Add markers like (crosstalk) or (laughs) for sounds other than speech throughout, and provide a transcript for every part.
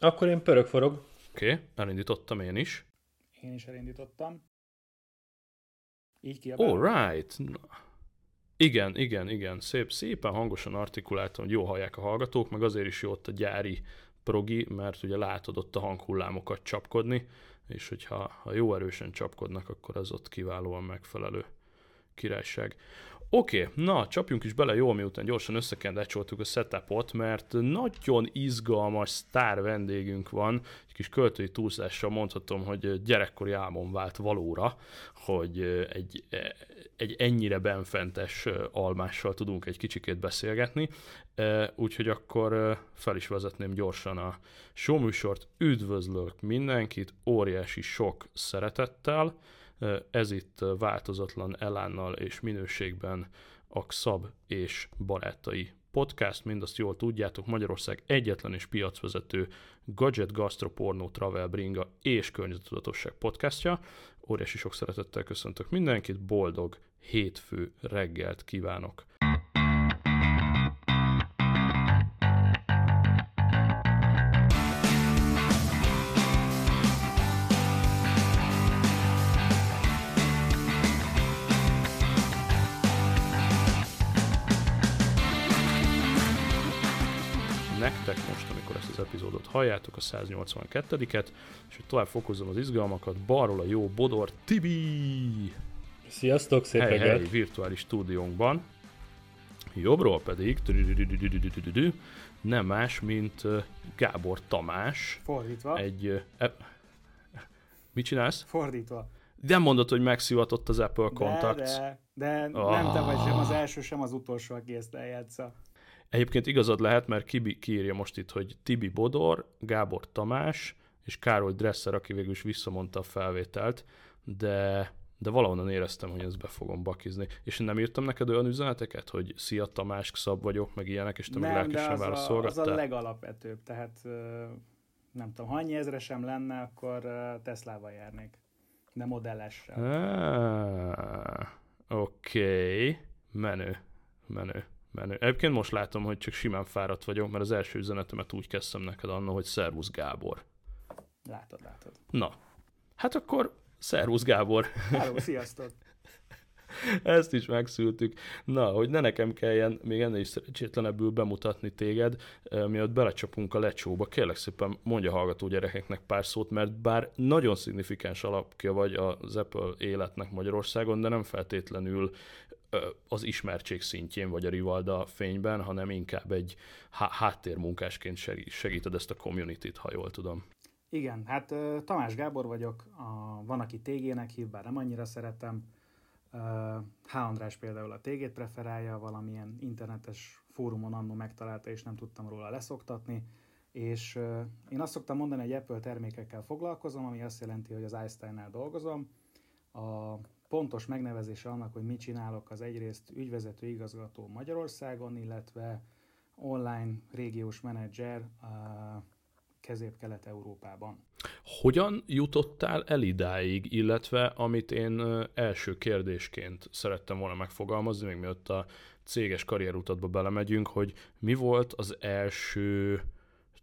Akkor én pörög forog. Oké, okay, elindítottam én is. Én is elindítottam. Így ki All right. Na. Igen, igen, igen. Szép, szépen hangosan artikuláltam, hogy jó hallják a hallgatók, meg azért is jó ott a gyári progi, mert ugye látod ott a hanghullámokat csapkodni, és hogyha ha jó erősen csapkodnak, akkor az ott kiválóan megfelelő királyság. Oké, na, csapjunk is bele jó, miután gyorsan összekendecsoltuk a setupot, mert nagyon izgalmas sztár vendégünk van, egy kis költői túlzással mondhatom, hogy gyerekkori álmom vált valóra, hogy egy, egy ennyire benfentes almással tudunk egy kicsikét beszélgetni, úgyhogy akkor fel is vezetném gyorsan a showműsort. Üdvözlök mindenkit, óriási sok szeretettel, ez itt változatlan elánnal és minőségben a Xab és barátai podcast, mindazt jól tudjátok, Magyarország egyetlen és piacvezető gadget, gastroporno, travel, bringa és környezetudatosság podcastja. Óriási sok szeretettel köszöntök mindenkit, boldog hétfő reggelt kívánok! Halljátok, a 182-et, és hogy tovább fokozom az izgalmakat, balról a jó Bodor Tibi! Sziasztok, szép hey, hey, virtuális stúdiónkban. Jobbról pedig nem más, mint Gábor Tamás. Fordítva. Egy... E, mit csinálsz? Fordítva. Nem mondod, hogy megszivatott az Apple Contacts. De, de, de oh. nem te vagy sem az első, sem az utolsó, aki ezt eljátsza. Egyébként igazad lehet, mert ki, kiírja most itt, hogy Tibi Bodor, Gábor Tamás és Károly Dresser, aki végül is visszamondta a felvételt, de, de valahonnan éreztem, hogy ezt be fogom bakizni. És én nem írtam neked olyan üzeneteket, hogy szia Tamás, Szab vagyok, meg ilyenek, és te nem, meg lelkesen válaszolgattál? az a legalapvetőbb, tehát nem tudom, ha annyi ezre sem lenne, akkor Teslával járnék, de modellessel. Ah, Oké, okay. menő, menő menő. Egyébként most látom, hogy csak simán fáradt vagyok, mert az első üzenetemet úgy kezdtem neked anna, hogy Szervusz Gábor. Látod, látod. Na, hát akkor Szervusz Gábor. Hello, sziasztok. (laughs) Ezt is megszültük. Na, hogy ne nekem kelljen még ennél is szerencsétlenebbül bemutatni téged, miatt belecsapunk a lecsóba, kérlek szépen mondja hallgató gyerekeknek pár szót, mert bár nagyon szignifikáns alapja vagy az Apple életnek Magyarországon, de nem feltétlenül az ismertség szintjén vagy a Rivalda fényben, hanem inkább egy háttérmunkásként segíted ezt a community-t, ha jól tudom. Igen, hát Tamás Gábor vagyok, a, van, aki tégének hív, bár nem annyira szeretem. H. András például a tégét preferálja, valamilyen internetes fórumon annó megtalálta, és nem tudtam róla leszoktatni. És én azt szoktam mondani, hogy Apple termékekkel foglalkozom, ami azt jelenti, hogy az iStyle-nál dolgozom. A pontos megnevezése annak, hogy mit csinálok, az egyrészt ügyvezető igazgató Magyarországon, illetve online régiós menedzser közép-kelet-európában. Hogyan jutottál el idáig, illetve amit én első kérdésként szerettem volna megfogalmazni, még mielőtt a céges karrierutatba belemegyünk, hogy mi volt az első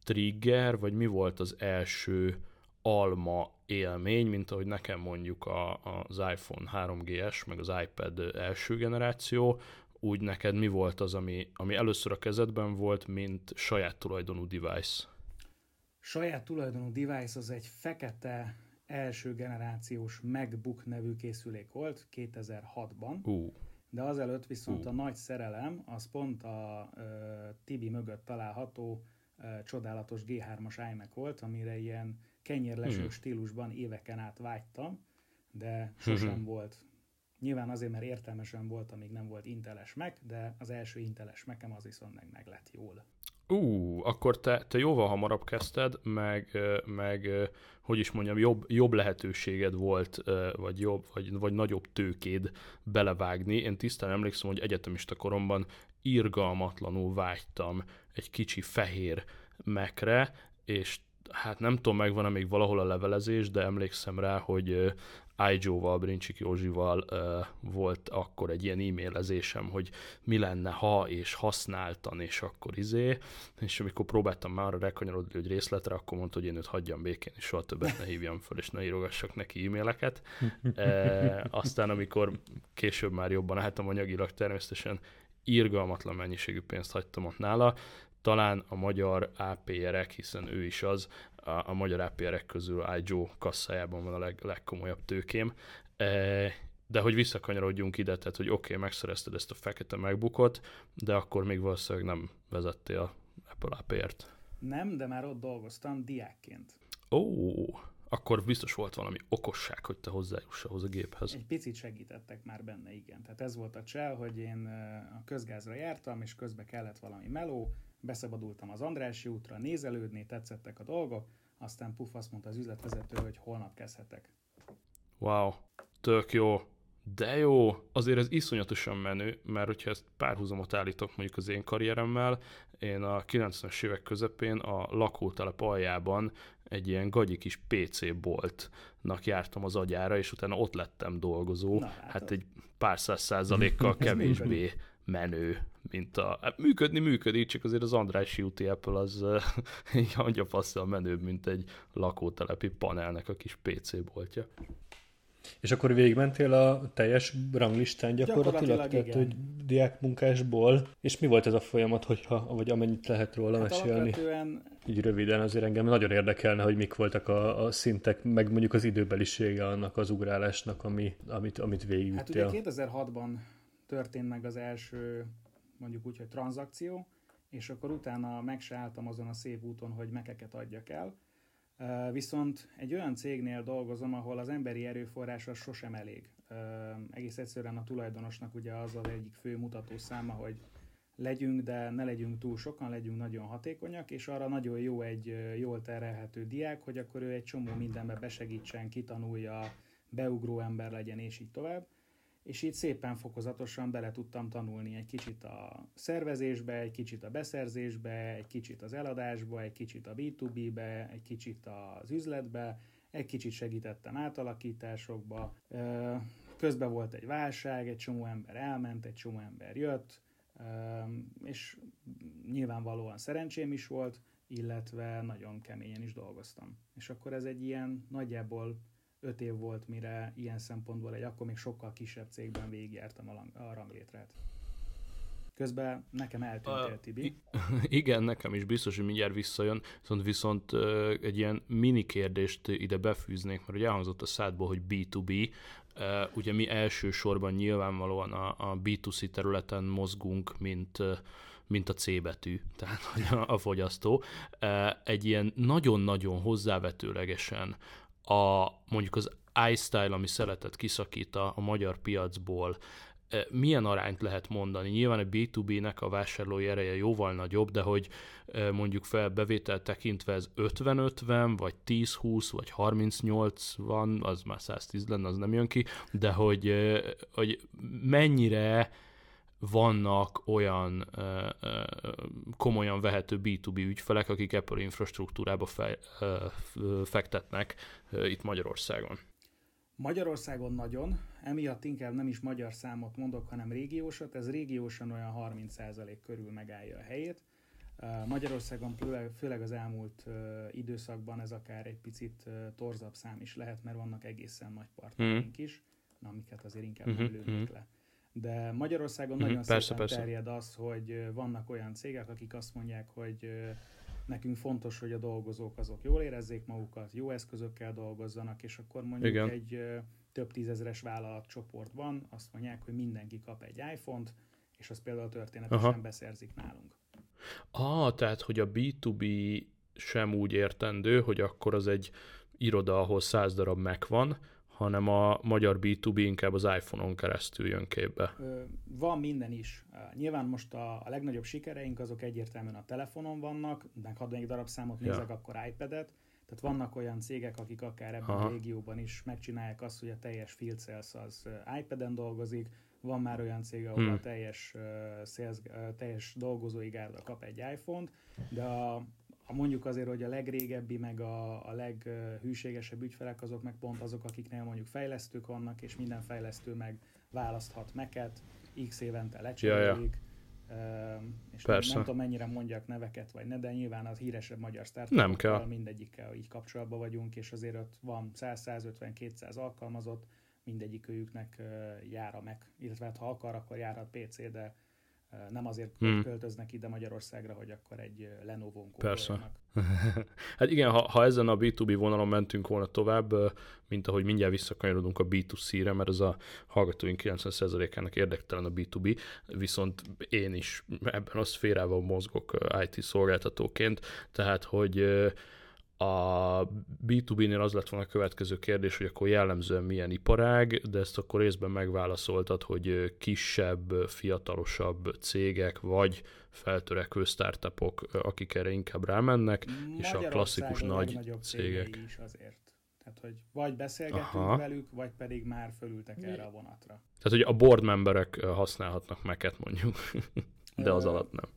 trigger, vagy mi volt az első alma élmény, mint ahogy nekem mondjuk a, az iPhone 3GS, meg az iPad első generáció, úgy neked mi volt az, ami, ami először a kezedben volt, mint saját tulajdonú device? Saját tulajdonú device az egy fekete első generációs MacBook nevű készülék volt 2006-ban. Uh. De azelőtt viszont uh. a nagy szerelem az pont a uh, Tibi mögött található uh, csodálatos G3-as iMac volt, amire ilyen kenyérleső hmm. stílusban éveken át vágytam, de sosem hmm. volt. Nyilván azért, mert értelmesen volt, amíg nem volt inteles meg, de az első inteles mekem az viszont meg, meg lett jól. Ú, uh, akkor te, te jóval hamarabb kezdted, meg, meg hogy is mondjam, jobb, jobb lehetőséged volt, vagy jobb, vagy, vagy nagyobb tőkéd belevágni. Én tisztán emlékszem, hogy egyetemista koromban irgalmatlanul vágytam egy kicsi fehér mekre, és hát nem tudom, megvan-e még valahol a levelezés, de emlékszem rá, hogy iJoe-val, Brincsik Józsival uh, volt akkor egy ilyen e-mailezésem, hogy mi lenne, ha és használtan, és akkor izé, és amikor próbáltam már a rekanyarodni hogy részletre, akkor mondta, hogy én őt hagyjam békén, és soha többet ne hívjam föl, és ne írogassak neki e-maileket. (laughs) E, aztán, amikor később már jobban álltam anyagilag, természetesen irgalmatlan mennyiségű pénzt hagytam ott nála, talán a magyar APR-ek, hiszen ő is az, a, a magyar APR-ek közül iJoe kasszájában van a leg, legkomolyabb tőkém. E, de hogy visszakanyarodjunk ide, tehát hogy oké, okay, megszerezted ezt a fekete megbukot, de akkor még valószínűleg nem vezettél Apple APR-t. Nem, de már ott dolgoztam diákként. Ó, akkor biztos volt valami okosság, hogy te hozzájuss ahhoz a géphez. Egy picit segítettek már benne, igen. Tehát ez volt a csel, hogy én a közgázra jártam, és közben kellett valami meló, beszabadultam az Andrási útra, nézelődni, tetszettek a dolgok, aztán puf, azt mondta az üzletvezető, hogy holnap kezdhetek. Wow, tök jó. De jó, azért ez iszonyatosan menő, mert hogyha ezt párhuzamot állítok mondjuk az én karrieremmel, én a 90-es évek közepén a lakótelep aljában egy ilyen gagyi kis PC boltnak jártam az agyára, és utána ott lettem dolgozó. Na, hát egy pár száz százalékkal (laughs) kevésbé menő, mint a... Hát működni működik, csak azért az Andrássy úti Apple az egy (laughs) angyapasszal menőbb, mint egy lakótelepi panelnek a kis PC boltja. És akkor végigmentél a teljes ranglistán gyakorlatilag, gyakorlatilag tehát hogy diákmunkásból, és mi volt ez a folyamat, hogyha, vagy amennyit lehet róla hát mesélni? Alapvetően... Így röviden azért engem nagyon érdekelne, hogy mik voltak a, a szintek, meg mondjuk az időbelisége annak az ugrálásnak, ami, amit, amit végigüttél. Hát ugye 2006-ban történt meg az első, mondjuk úgy, hogy tranzakció, és akkor utána meg se álltam azon a szép úton, hogy mekeket adjak el, Viszont egy olyan cégnél dolgozom, ahol az emberi erőforrás az sosem elég. Egész egyszerűen a tulajdonosnak ugye az az egyik fő mutató száma, hogy legyünk, de ne legyünk túl sokan, legyünk nagyon hatékonyak, és arra nagyon jó egy jól terelhető diák, hogy akkor ő egy csomó mindenbe besegítsen, kitanulja, beugró ember legyen, és így tovább és így szépen fokozatosan bele tudtam tanulni egy kicsit a szervezésbe, egy kicsit a beszerzésbe, egy kicsit az eladásba, egy kicsit a B2B-be, egy kicsit az üzletbe, egy kicsit segítettem átalakításokba. Közben volt egy válság, egy csomó ember elment, egy csomó ember jött, és nyilvánvalóan szerencsém is volt, illetve nagyon keményen is dolgoztam. És akkor ez egy ilyen nagyjából öt év volt, mire ilyen szempontból egy akkor még sokkal kisebb cégben végigjártam a, a ranglétrát. Közben nekem eltűntél, uh, Tibi. (laughs) Igen, nekem is biztos, hogy mindjárt visszajön, viszont viszont egy ilyen mini kérdést ide befűznék, mert ugye elhangzott a szádból, hogy B2B, uh, ugye mi elsősorban nyilvánvalóan a, a B2C területen mozgunk, mint mint a C betű, (laughs) tehát a, a fogyasztó. Egy ilyen nagyon-nagyon hozzávetőlegesen a mondjuk az iStyle, ami szeletet kiszakít a, magyar piacból, e, milyen arányt lehet mondani? Nyilván a B2B-nek a vásárlói ereje jóval nagyobb, de hogy e, mondjuk fel bevétel tekintve ez 50-50, vagy 10-20, vagy 38 van, az már 110 lenne, az nem jön ki, de hogy, e, hogy mennyire vannak olyan ö, ö, komolyan vehető B2B ügyfelek, akik Apple infrastruktúrába fe, ö, fektetnek ö, itt Magyarországon. Magyarországon nagyon, emiatt inkább nem is magyar számot mondok, hanem régiósat, ez régiósan olyan 30% körül megállja a helyét. Magyarországon főleg az elmúlt időszakban ez akár egy picit torzabb szám is lehet, mert vannak egészen nagy partnereink mm. is, amiket azért inkább mm-hmm. nem lőnék mm-hmm. le. De Magyarországon mm-hmm, nagyon persze, szépen persze. terjed az, hogy vannak olyan cégek, akik azt mondják, hogy nekünk fontos, hogy a dolgozók azok jól érezzék magukat, jó eszközökkel dolgozzanak, és akkor mondjuk Igen. egy több tízezeres vállalatcsoportban azt mondják, hogy mindenki kap egy iPhone-t, és az például történetesen Aha. beszerzik nálunk. Ah, tehát, hogy a B2B sem úgy értendő, hogy akkor az egy iroda, ahol száz darab Mac van, hanem a magyar B2B inkább az iPhone-on keresztül jön képbe. Van minden is. Nyilván most a, a legnagyobb sikereink azok egyértelműen a telefonon vannak, de ha még darabszámot nézek, ja. akkor iPad-et. Tehát vannak olyan cégek, akik akár ebben Aha. a régióban is megcsinálják azt, hogy a teljes field sales az iPad-en dolgozik, van már olyan cég, ahol hmm. a teljes, uh, sales, uh, teljes dolgozói gárda kap egy iPhone-t, de a, ha mondjuk azért, hogy a legrégebbi, meg a, a leghűségesebb ügyfelek, azok meg pont azok, akiknél mondjuk fejlesztők vannak, és minden fejlesztő meg választhat meket, x évente lecserélik, ja, ja. és Persze. nem, nem tudom mennyire mondjak neveket, vagy ne, de nyilván az híresebb magyar kell. mindegyikkel így kapcsolatban vagyunk, és azért ott van 100-150-200 alkalmazott, mindegyik őjüknek jár a meg, illetve hát ha akar, akkor járhat PC, de nem azért hmm. költöznek ide Magyarországra, hogy akkor egy Lenovo-n Persze. (laughs) hát igen, ha, ha ezen a B2B vonalon mentünk volna tovább, mint ahogy mindjárt visszakanyarodunk a B2C-re, mert az a hallgatóink 90%-ának érdektelen a B2B, viszont én is ebben a szférában mozgok IT szolgáltatóként, tehát hogy a B2B-nél az lett volna a következő kérdés, hogy akkor jellemzően milyen iparág, de ezt akkor részben megválaszoltad, hogy kisebb, fiatalosabb cégek, vagy feltörekvő startupok, akik erre inkább rámennek, és a klasszikus a nagy cégek. is azért. Tehát, hogy vagy beszélgetünk Aha. velük, vagy pedig már fölültek erre a vonatra. Tehát, hogy a board memberek használhatnak meket mondjuk, (laughs) de az alatt nem.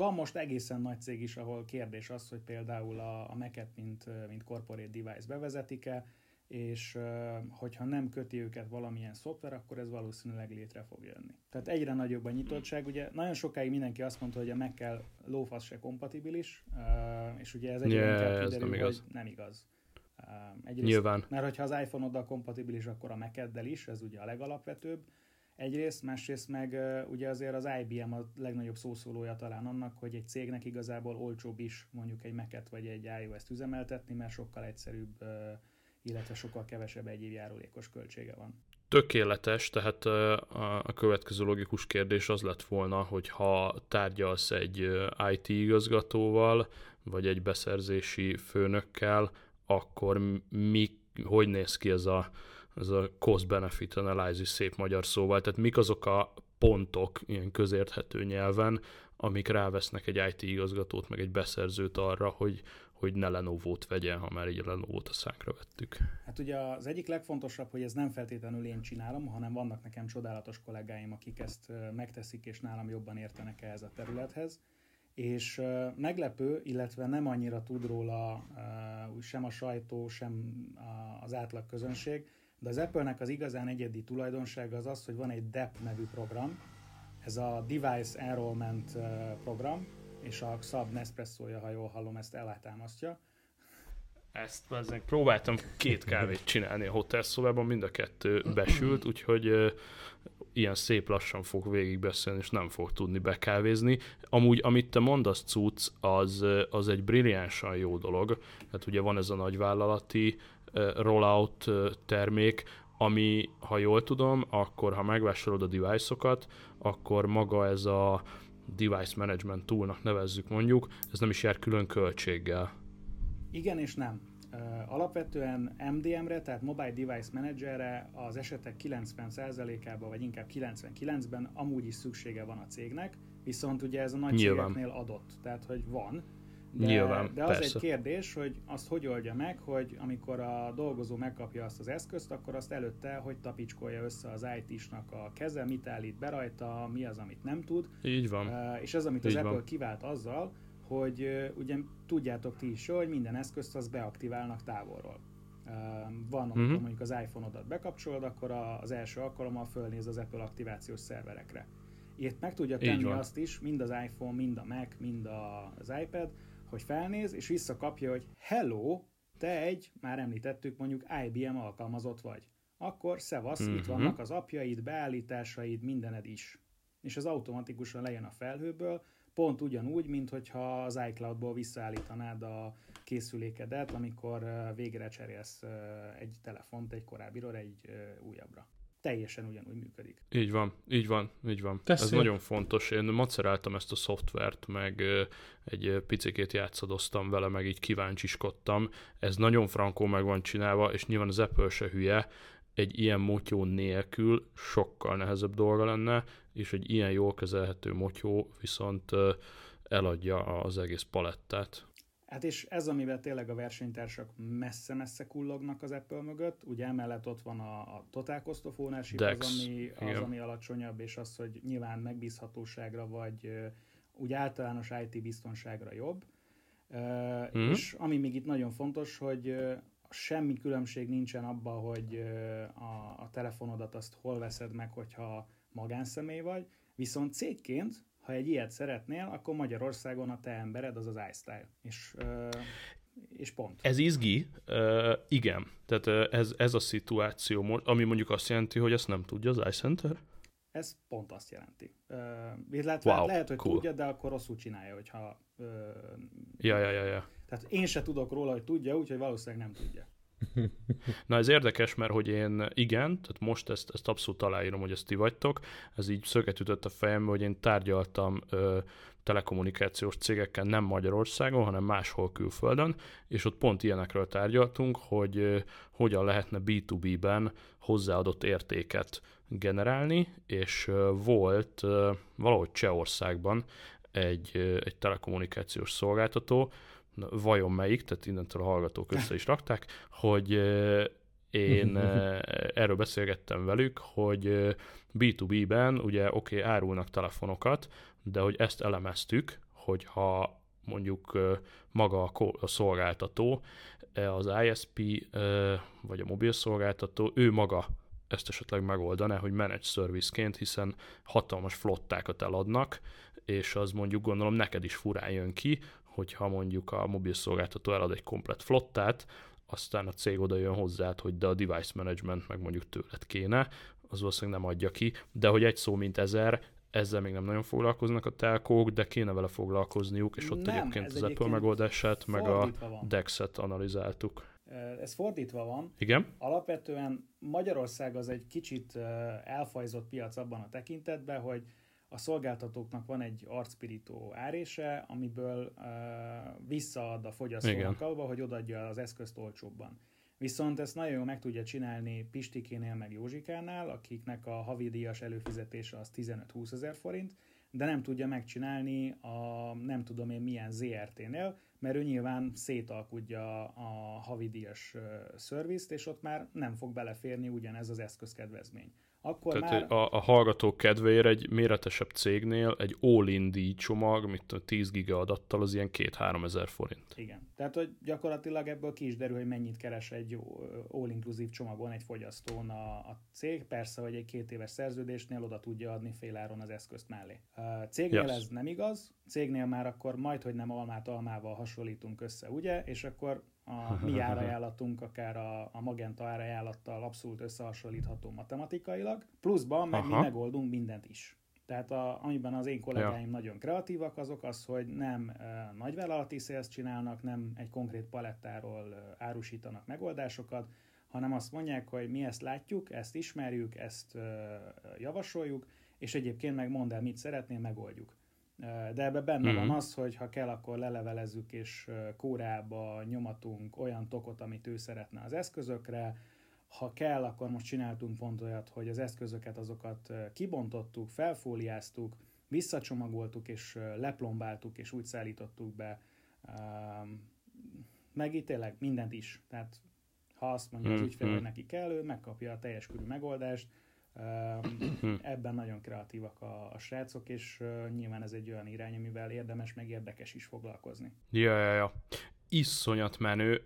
Van most egészen nagy cég is, ahol kérdés az, hogy például a, a Mac-et, mint, mint corporate device bevezetik-e, és hogyha nem köti őket valamilyen szoftver, akkor ez valószínűleg létre fog jönni. Tehát egyre nagyobb a nyitottság. Ugye nagyon sokáig mindenki azt mondta, hogy a Mac-kel lófasz se kompatibilis, és ugye ez egyre yeah, inkább kiderül, nem igaz. hogy nem igaz. Egyrészt, Nyilván. Mert hogyha az iPhone-oddal kompatibilis, akkor a Mac-eddel is, ez ugye a legalapvetőbb Egyrészt, másrészt meg ugye azért az IBM a legnagyobb szószólója talán annak, hogy egy cégnek igazából olcsóbb is mondjuk egy Mac-et vagy egy iOS-t üzemeltetni, mert sokkal egyszerűbb, illetve sokkal kevesebb egyéb járulékos költsége van. Tökéletes, tehát a következő logikus kérdés az lett volna, hogy ha tárgyalsz egy IT igazgatóval, vagy egy beszerzési főnökkel, akkor mi, hogy néz ki ez a ez a cost-benefit analysis szép magyar szóval, tehát mik azok a pontok ilyen közérthető nyelven, amik rávesznek egy IT igazgatót, meg egy beszerzőt arra, hogy, hogy ne Lenovo-t vegyen, ha már így Lenovo-t a szánkra vettük. Hát ugye az egyik legfontosabb, hogy ez nem feltétlenül én csinálom, hanem vannak nekem csodálatos kollégáim, akik ezt megteszik, és nálam jobban értenek ehhez a területhez. És meglepő, illetve nem annyira tud róla sem a sajtó, sem az átlag közönség, de az Apple-nek az igazán egyedi tulajdonsága az az, hogy van egy DEP nevű program, ez a Device Enrollment program, és a Xab Nespresso-ja, ha jól hallom, ezt ellátámasztja. Ezt ezek próbáltam két kávét csinálni a hotelszobában, mind a kettő besült, úgyhogy ilyen szép lassan fog végigbeszélni, és nem fog tudni bekávézni. Amúgy, amit te mondasz, cucc, az, az egy brilliánsan jó dolog. Hát ugye van ez a nagyvállalati rollout termék, ami, ha jól tudom, akkor ha megvásárolod a device-okat, akkor maga ez a device management toolnak nevezzük mondjuk, ez nem is jár külön költséggel. Igen és nem. Alapvetően MDM-re, tehát Mobile Device Managerre az esetek 90%-ában, vagy inkább 99-ben amúgy is szüksége van a cégnek, viszont ugye ez a nagy cégeknél adott, tehát hogy van, de, Nyilván, de az persze. egy kérdés, hogy azt hogy oldja meg, hogy amikor a dolgozó megkapja azt az eszközt, akkor azt előtte, hogy tapicskolja össze az IT-snak a keze, mit állít be rajta, mi az, amit nem tud. Így van. Uh, és ez, amit Így az van. Apple kivált azzal, hogy uh, ugye tudjátok ti is, hogy minden eszközt az beaktiválnak távolról. Uh, van, amikor uh-huh. mondjuk az iPhone-odat bekapcsolod, akkor a, az első alkalommal fölnéz az Apple aktivációs szerverekre. Itt meg tudja tenni azt is, mind az iPhone, mind a Mac, mind az iPad, hogy felnéz, és visszakapja, hogy hello, te egy, már említettük, mondjuk IBM alkalmazott vagy. Akkor szevasz, mm-hmm. itt mhm. vannak az apjaid, beállításaid, mindened is. És az automatikusan lejön a felhőből, pont ugyanúgy, mint hogyha az iCloud-ból visszaállítanád a készülékedet, amikor végre cserélsz egy telefont egy korábbiról egy újabbra teljesen ugyanúgy működik. Így van, így van, így van. Teszi. Ez nagyon fontos. Én maceráltam ezt a szoftvert, meg egy picikét játszadoztam vele, meg így kíváncsiskodtam. Ez nagyon frankó meg van csinálva, és nyilván az Apple se hülye, egy ilyen motyó nélkül sokkal nehezebb dolga lenne, és egy ilyen jól kezelhető motyó viszont eladja az egész palettát. Hát és ez, amivel tényleg a versenytársak messze-messze kullognak az Apple mögött, ugye emellett ott van a, a Total Cost of Ownership, Dex. az, ami, az, ami alacsonyabb, és az, hogy nyilván megbízhatóságra, vagy úgy általános IT biztonságra jobb. Mm. És ami még itt nagyon fontos, hogy semmi különbség nincsen abban, hogy a, a telefonodat azt hol veszed meg, hogyha magánszemély vagy, viszont cégként, ha egy ilyet szeretnél, akkor Magyarországon a te embered az az iStyle. És, és pont. Ez izgi, igen. Tehát ez, ez a szituáció, ami mondjuk azt jelenti, hogy ezt nem tudja az iCenter? Ez pont azt jelenti. Uh, illetve wow, lehet, hogy cool. tudja, de akkor rosszul csinálja, hogyha... Uh, ja, ja, ja, ja. Tehát én se tudok róla, hogy tudja, úgyhogy valószínűleg nem tudja. Na ez érdekes, mert hogy én igen, tehát most ezt, ezt abszolút aláírom, hogy ezt ti vagytok, ez így szöget ütött a fejembe, hogy én tárgyaltam ö, telekommunikációs cégekkel nem Magyarországon, hanem máshol külföldön, és ott pont ilyenekről tárgyaltunk, hogy ö, hogyan lehetne B2B-ben hozzáadott értéket generálni, és ö, volt ö, valahogy Csehországban egy, egy telekommunikációs szolgáltató, vajon melyik, tehát innentől a hallgatók össze is rakták, hogy én (laughs) erről beszélgettem velük, hogy B2B-ben ugye oké, okay, árulnak telefonokat, de hogy ezt elemeztük, hogy ha mondjuk maga a szolgáltató, az ISP vagy a mobil szolgáltató, ő maga ezt esetleg megoldaná, hogy manage serviceként, hiszen hatalmas flottákat eladnak, és az mondjuk gondolom neked is furán jön ki, hogyha mondjuk a mobil szolgáltató elad egy komplet flottát, aztán a cég oda jön hozzá, hogy de a device management meg mondjuk tőled kéne, az valószínűleg nem adja ki, de hogy egy szó mint ezer, ezzel még nem nagyon foglalkoznak a telkók, de kéne vele foglalkozniuk, és ott nem, egyébként az egyébként Apple megoldását, meg a DeX-et analizáltuk. Ez fordítva van. Igen. Alapvetően Magyarország az egy kicsit elfajzott piac abban a tekintetben, hogy a szolgáltatóknak van egy arcpirító árése, amiből uh, visszaad a fogyasztónak abba, hogy odaadja az eszközt olcsóbban. Viszont ezt nagyon jól meg tudja csinálni Pistikénél meg Józsikánál, akiknek a havidíjas előfizetése az 15-20 ezer forint, de nem tudja megcsinálni a nem tudom én milyen ZRT-nél, mert ő nyilván szétalkudja a havidíjas szervizt, és ott már nem fog beleférni ugyanez az eszközkedvezmény akkor Tehát már... a, a hallgatók kedvéért egy méretesebb cégnél egy all-in díj csomag, mint a 10 giga adattal, az ilyen 2-3 ezer forint. Igen. Tehát, hogy gyakorlatilag ebből ki is derül, hogy mennyit keres egy all-inclusive csomagon egy fogyasztón a, a cég. Persze, hogy egy két éves szerződésnél oda tudja adni féláron az eszközt mellé. A cégnél yes. ez nem igaz. Cégnél már akkor majd, hogy nem almát almával hasonlítunk össze, ugye? És akkor a mi (laughs) árajánlatunk akár a, a Magenta árajánlattal abszolút összehasonlítható matematikailag, pluszban meg Aha. mi megoldunk mindent is. Tehát a, amiben az én kollégáim ja. nagyon kreatívak, azok az, hogy nem e, nagyvállalati sales csinálnak, nem egy konkrét palettáról e, árusítanak megoldásokat, hanem azt mondják, hogy mi ezt látjuk, ezt ismerjük, ezt e, javasoljuk, és egyébként meg mondd el, mit szeretnél, megoldjuk. De ebbe benne mm-hmm. van mhm. az, hogy ha kell, akkor lelevelezzük és kórába nyomatunk olyan tokot, amit ő szeretne az eszközökre. Ha kell, akkor most csináltunk pont olyat, hogy az eszközöket azokat kibontottuk, felfóliáztuk, visszacsomagoltuk és leplombáltuk és úgy szállítottuk be. Meg itt tényleg mindent is. Tehát ha azt mondja az mhm, ügyfél, hogy mhm. neki kell, ő megkapja a teljes körű megoldást, Ebben nagyon kreatívak a, a srácok, és nyilván ez egy olyan irány, amivel érdemes, meg érdekes is foglalkozni. Ja, ja, ja. Iszonyat menő.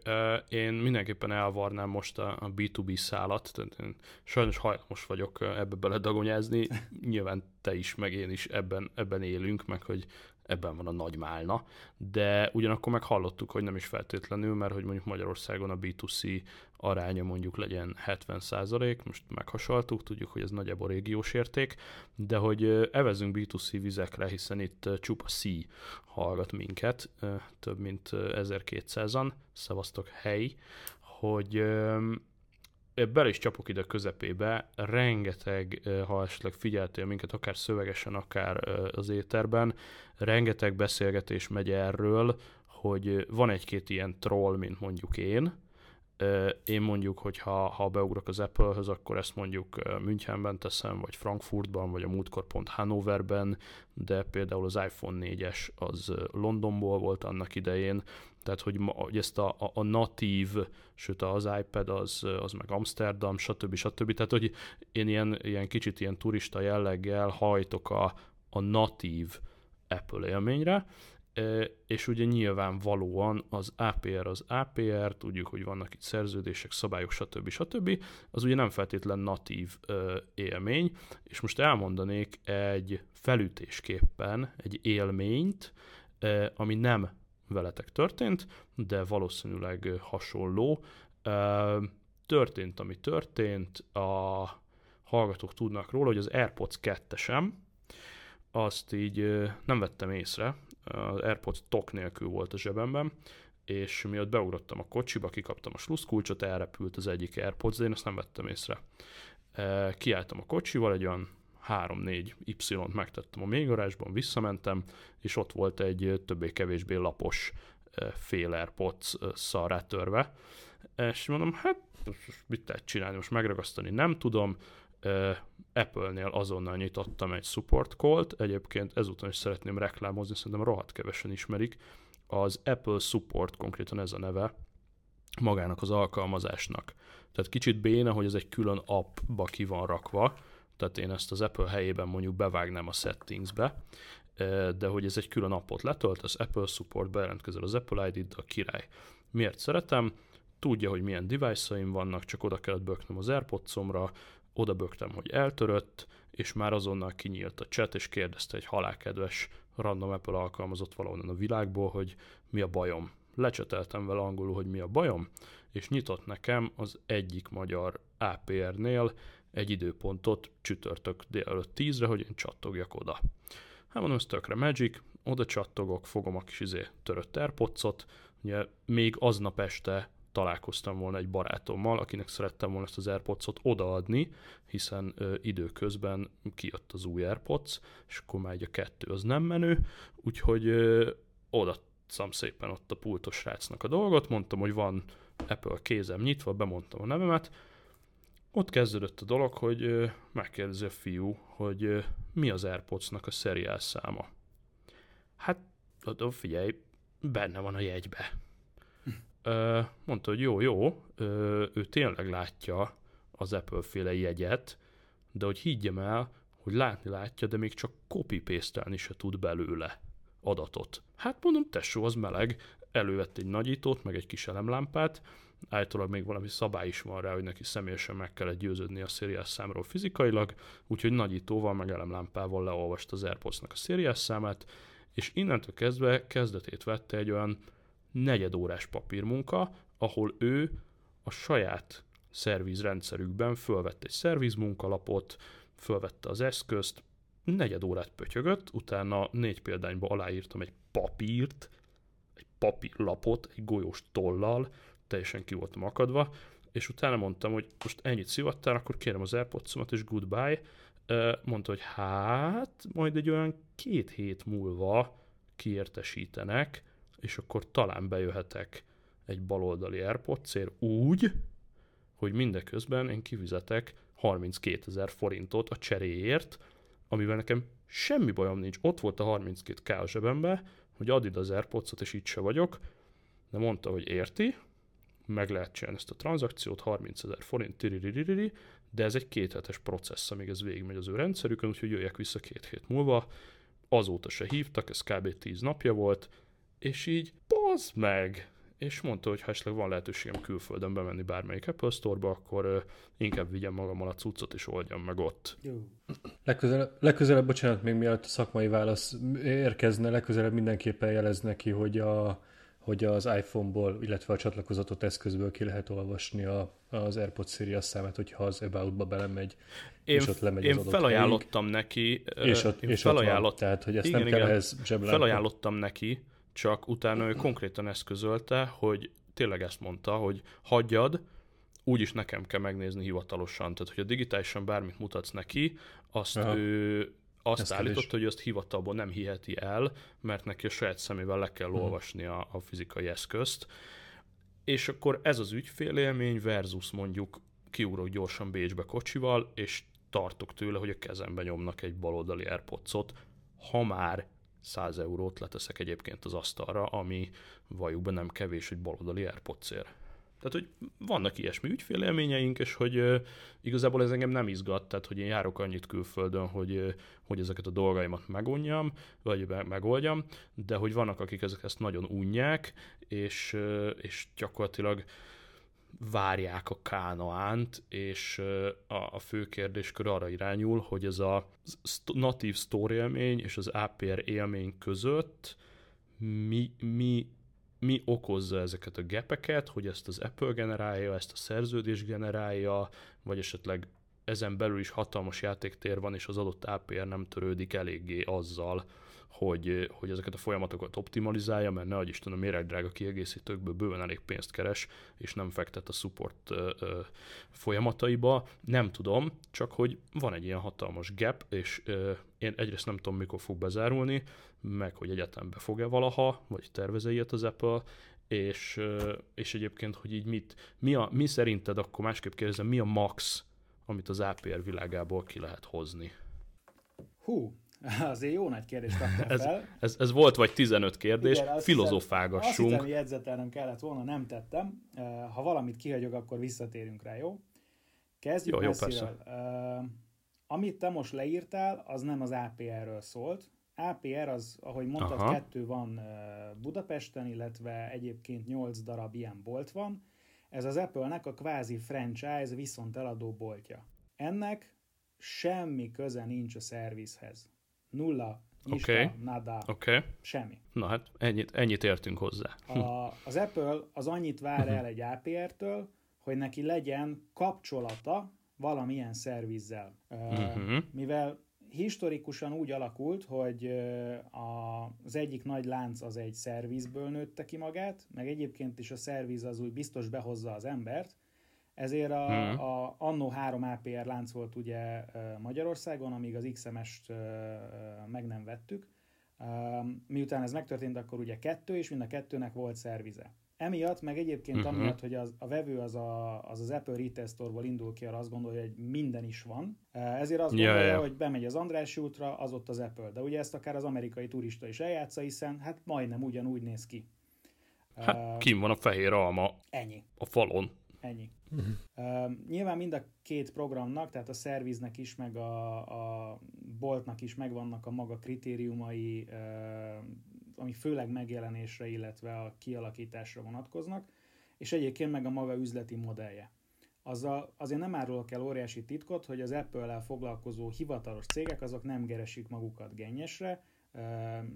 Én mindenképpen elvarnám most a B2B szálat, tehát én sajnos hajlamos vagyok ebbe beledagonyázni. (laughs) Nyilván te is, meg én is ebben, ebben élünk, meg hogy ebben van a nagy málna, de ugyanakkor meg hallottuk, hogy nem is feltétlenül, mert hogy mondjuk Magyarországon a B2C aránya mondjuk legyen 70 most meghasaltuk, tudjuk, hogy ez nagyjából régiós érték, de hogy evezünk B2C vizekre, hiszen itt csupa C hallgat minket, több mint 1200-an, szevasztok hely, hogy bele is csapok ide a közepébe, rengeteg, ha esetleg figyeltél minket, akár szövegesen, akár az éterben, rengeteg beszélgetés megy erről, hogy van egy-két ilyen troll, mint mondjuk én, én mondjuk, hogy ha, ha beugrok az Apple-höz, akkor ezt mondjuk Münchenben teszem, vagy Frankfurtban, vagy a múltkor pont Hannoverben, de például az iPhone 4-es az Londonból volt annak idején, tehát hogy, hogy ezt a, a, a natív, sőt az iPad az, az meg Amsterdam, stb. stb. Tehát, hogy én ilyen, ilyen kicsit ilyen turista jelleggel hajtok a, a natív Apple élményre, és ugye nyilvánvalóan az APR az APR, tudjuk, hogy vannak itt szerződések, szabályok, stb. stb. Az ugye nem feltétlen natív élmény, és most elmondanék egy felütésképpen egy élményt, ami nem veletek történt, de valószínűleg hasonló. Történt, ami történt, a hallgatók tudnak róla, hogy az AirPods 2-esem, azt így nem vettem észre, az AirPods tok nélkül volt a zsebemben, és miatt beugrottam a kocsiba, kikaptam a sluszkulcsot, elrepült az egyik AirPods, de én ezt nem vettem észre. Kiálltam a kocsival, egy olyan 3-4 Y-t megtettem a mélygarázsban, visszamentem, és ott volt egy többé-kevésbé lapos fél AirPods szarrá törve. És mondom, hát mit lehet csinálni, most megragasztani nem tudom, Apple-nél azonnal nyitottam egy support call-t, egyébként ezúton is szeretném reklámozni, szerintem rohadt kevesen ismerik, az Apple Support, konkrétan ez a neve, magának az alkalmazásnak. Tehát kicsit béna, hogy ez egy külön appba ki van rakva, tehát én ezt az Apple helyében mondjuk bevágnám a settingsbe, de hogy ez egy külön appot letölt, az Apple Support bejelentkezel az Apple id a király. Miért szeretem? Tudja, hogy milyen device-aim vannak, csak oda kellett böknöm az AirPods-omra, oda bögtem, hogy eltörött, és már azonnal kinyílt a chat, és kérdezte egy halálkedves random Apple alkalmazott valahonnan a világból, hogy mi a bajom. Lecseteltem vele angolul, hogy mi a bajom, és nyitott nekem az egyik magyar APR-nél egy időpontot csütörtök délelőtt tízre, hogy én csattogjak oda. Hát mondom, ez tökre magic, oda csattogok, fogom a kis izé törött airpods ugye még aznap este találkoztam volna egy barátommal, akinek szerettem volna ezt az AirPods-ot odaadni, hiszen ö, időközben kijött az új AirPods, és akkor már egy a kettő az nem menő, úgyhogy ö, odaadtam szépen ott a pultos srácnak a dolgot, mondtam, hogy van Apple kézem nyitva, bemondtam a nevemet, ott kezdődött a dolog, hogy ö, megkérdezi a fiú, hogy mi az AirPods-nak a szeriál száma. Hát, figyelj, benne van a jegybe mondta, hogy jó, jó, ő tényleg látja az Apple-féle jegyet, de hogy higgyem el, hogy látni látja, de még csak copy paste se tud belőle adatot. Hát mondom, tesó, az meleg, elővett egy nagyítót, meg egy kis elemlámpát, állítólag még valami szabály is van rá, hogy neki személyesen meg kellett győződni a szériás számról fizikailag, úgyhogy nagyítóval, meg elemlámpával leolvast az AirPods-nak a szériás számát, és innentől kezdve kezdetét vette egy olyan negyedórás papírmunka, ahol ő a saját szervizrendszerükben fölvette egy szervizmunkalapot, fölvette az eszközt, negyed órát pötyögött, utána négy példányba aláírtam egy papírt, egy papírlapot, egy golyós tollal, teljesen ki voltam akadva, és utána mondtam, hogy most ennyit szivattál, akkor kérem az airpods és goodbye. Mondta, hogy hát, majd egy olyan két hét múlva kiértesítenek, és akkor talán bejöhetek egy baloldali airpods úgy, hogy mindeközben én kivizetek 32 ezer forintot a cseréért, amivel nekem semmi bajom nincs. Ott volt a 32 k a zsebembe, hogy add ide az airpods és itt se vagyok, de mondta, hogy érti, meg lehet csinálni ezt a tranzakciót, 30 ezer forint, tiriririri, de ez egy kéthetes processz, amíg ez végigmegy az ő rendszerükön, úgyhogy jöjjek vissza két hét múlva. Azóta se hívtak, ez kb. 10 napja volt, és így, bazd meg! És mondta, hogy ha esetleg van lehetőségem külföldön bemenni bármelyik Apple Store-ba, akkor uh, inkább vigyem magammal a cuccot, és oldjam meg ott. Jó. Legközelebb, legközelebb, bocsánat, még mielőtt a szakmai válasz érkezne, legközelebb mindenképpen jelez neki, hogy a, hogy az iPhone-ból, illetve a csatlakozatot eszközből ki lehet olvasni a, az AirPods Series számát, hogyha az About-ba belemegy, én, és ott lemegy én az felajánlottam hely. neki, és ott, és felajánlott, ott van, tehát hogy ezt igen, nem kell igen, ehhez Felajánlottam neki, csak utána ő konkrétan eszközölte, hogy tényleg ezt mondta, hogy hagyjad, úgyis nekem kell megnézni hivatalosan. Tehát, hogy a digitálisan bármit mutatsz neki, azt Aha. ő azt Ezt állította, hogy azt hivatalból nem hiheti el, mert neki a saját szemével le kell uh-huh. olvasni a, a fizikai eszközt. És akkor ez az ügyfélélmény versus mondjuk kiugrok gyorsan Bécsbe kocsival, és tartok tőle, hogy a kezembe nyomnak egy baloldali airpods ha már 100 eurót leteszek egyébként az asztalra, ami valljuk nem kevés, hogy baloldali airpods ér. Tehát, hogy vannak ilyesmi ügyfélélményeink, és hogy uh, igazából ez engem nem izgat, tehát, hogy én járok annyit külföldön, hogy, uh, hogy ezeket a dolgaimat megunjam, vagy megoldjam, de hogy vannak, akik ezek ezt nagyon unják, és, uh, és gyakorlatilag várják a Kánaánt, és a, fő kérdéskör arra irányul, hogy ez a natív story élmény és az APR élmény között mi, mi, mi okozza ezeket a gepeket, hogy ezt az Apple generálja, ezt a szerződés generálja, vagy esetleg ezen belül is hatalmas játéktér van, és az adott APR nem törődik eléggé azzal, hogy, hogy ezeket a folyamatokat optimalizálja, mert ne Isten a méregdrága kiegészítőkből bőven elég pénzt keres, és nem fektet a support folyamataiba. Nem tudom, csak hogy van egy ilyen hatalmas gap, és én egyrészt nem tudom, mikor fog bezárulni, meg hogy egyetembe be fog-e valaha, vagy terveze ilyet az Apple, és, és egyébként, hogy így mit, mi, a, mi szerinted, akkor másképp kérdezem, mi a max, amit az APR világából ki lehet hozni? Hú, (laughs) Azért jó nagy kérdést ez, fel. Ez, ez volt vagy 15 kérdés, Igen, filozofálgassunk. Azt hiszem, jegyzetelnem kellett volna, nem tettem. Ha valamit kihagyok, akkor visszatérünk rá, jó? Kezdjük jó, jó, persze. Uh, amit te most leírtál, az nem az APR-ről szólt. APR az, ahogy mondtad, Aha. kettő van Budapesten, illetve egyébként 8 darab ilyen bolt van. Ez az Apple-nek a kvázi franchise viszont eladó boltja. Ennek semmi köze nincs a szervizhez. Nulla, nyista, okay. nada, okay. semmi. Na hát ennyit, ennyit értünk hozzá. A, az Apple az annyit vár el egy APR-től, hogy neki legyen kapcsolata valamilyen szervizzel. Uh-huh. Mivel historikusan úgy alakult, hogy az egyik nagy lánc az egy szervizből nőtte ki magát, meg egyébként is a szerviz az úgy biztos behozza az embert, ezért a, hmm. a annó 3 APR lánc volt ugye Magyarországon, amíg az XMS-t meg nem vettük. Miután ez megtörtént, akkor ugye kettő, és mind a kettőnek volt szervize. Emiatt, meg egyébként uh-huh. amiatt, hogy az, a vevő az, a, az az Apple Retail Store-ból indul ki, arra azt gondolja, hogy minden is van. Ezért azt gondolja, ja, ja. hogy bemegy az András útra, az ott az Apple. De ugye ezt akár az amerikai turista is eljátsza, hiszen hát majdnem ugyanúgy néz ki. Hát, uh, kim van a fehér alma. Ennyi. A falon. Ennyi. Uh-huh. Uh, nyilván mind a két programnak, tehát a szerviznek is, meg a, a boltnak is megvannak a maga kritériumai, uh, ami főleg megjelenésre, illetve a kialakításra vonatkoznak, és egyébként meg a maga üzleti modellje. Azzal azért nem árulok el óriási titkot, hogy az Apple-el foglalkozó hivatalos cégek azok nem keresik magukat gennyesre, Uh,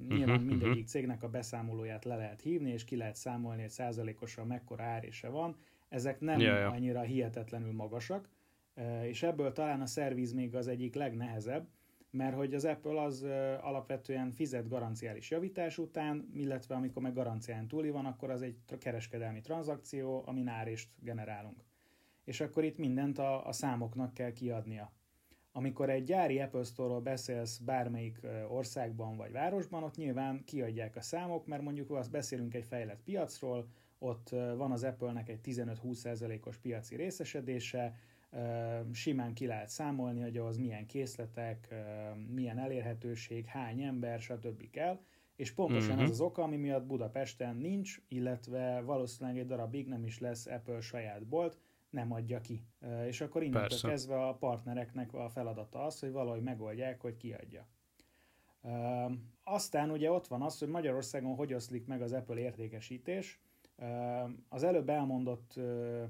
nyilván uh-huh, mindegyik uh-huh. cégnek a beszámolóját le lehet hívni, és ki lehet számolni, hogy százalékosan mekkora árése van, ezek nem ja, ja. annyira hihetetlenül magasak, és ebből talán a szerviz még az egyik legnehezebb, mert hogy az Apple az alapvetően fizet garanciális javítás után, illetve amikor meg garancián túli van, akkor az egy kereskedelmi tranzakció, ami nárést generálunk. És akkor itt mindent a, a számoknak kell kiadnia. Amikor egy gyári Apple Store-ról beszélsz bármelyik országban vagy városban, ott nyilván kiadják a számok, mert mondjuk azt beszélünk egy fejlett piacról, ott van az Apple-nek egy 15-20%-os piaci részesedése, simán ki lehet számolni, hogy az milyen készletek, milyen elérhetőség, hány ember, stb. kell, és pontosan uh-huh. ez az oka, ami miatt Budapesten nincs, illetve valószínűleg egy darabig nem is lesz Apple saját bolt, nem adja ki. És akkor innentől kezdve a partnereknek a feladata az, hogy valahogy megoldják, hogy kiadja. Aztán ugye ott van az, hogy Magyarországon hogy oszlik meg az Apple értékesítés, az előbb elmondott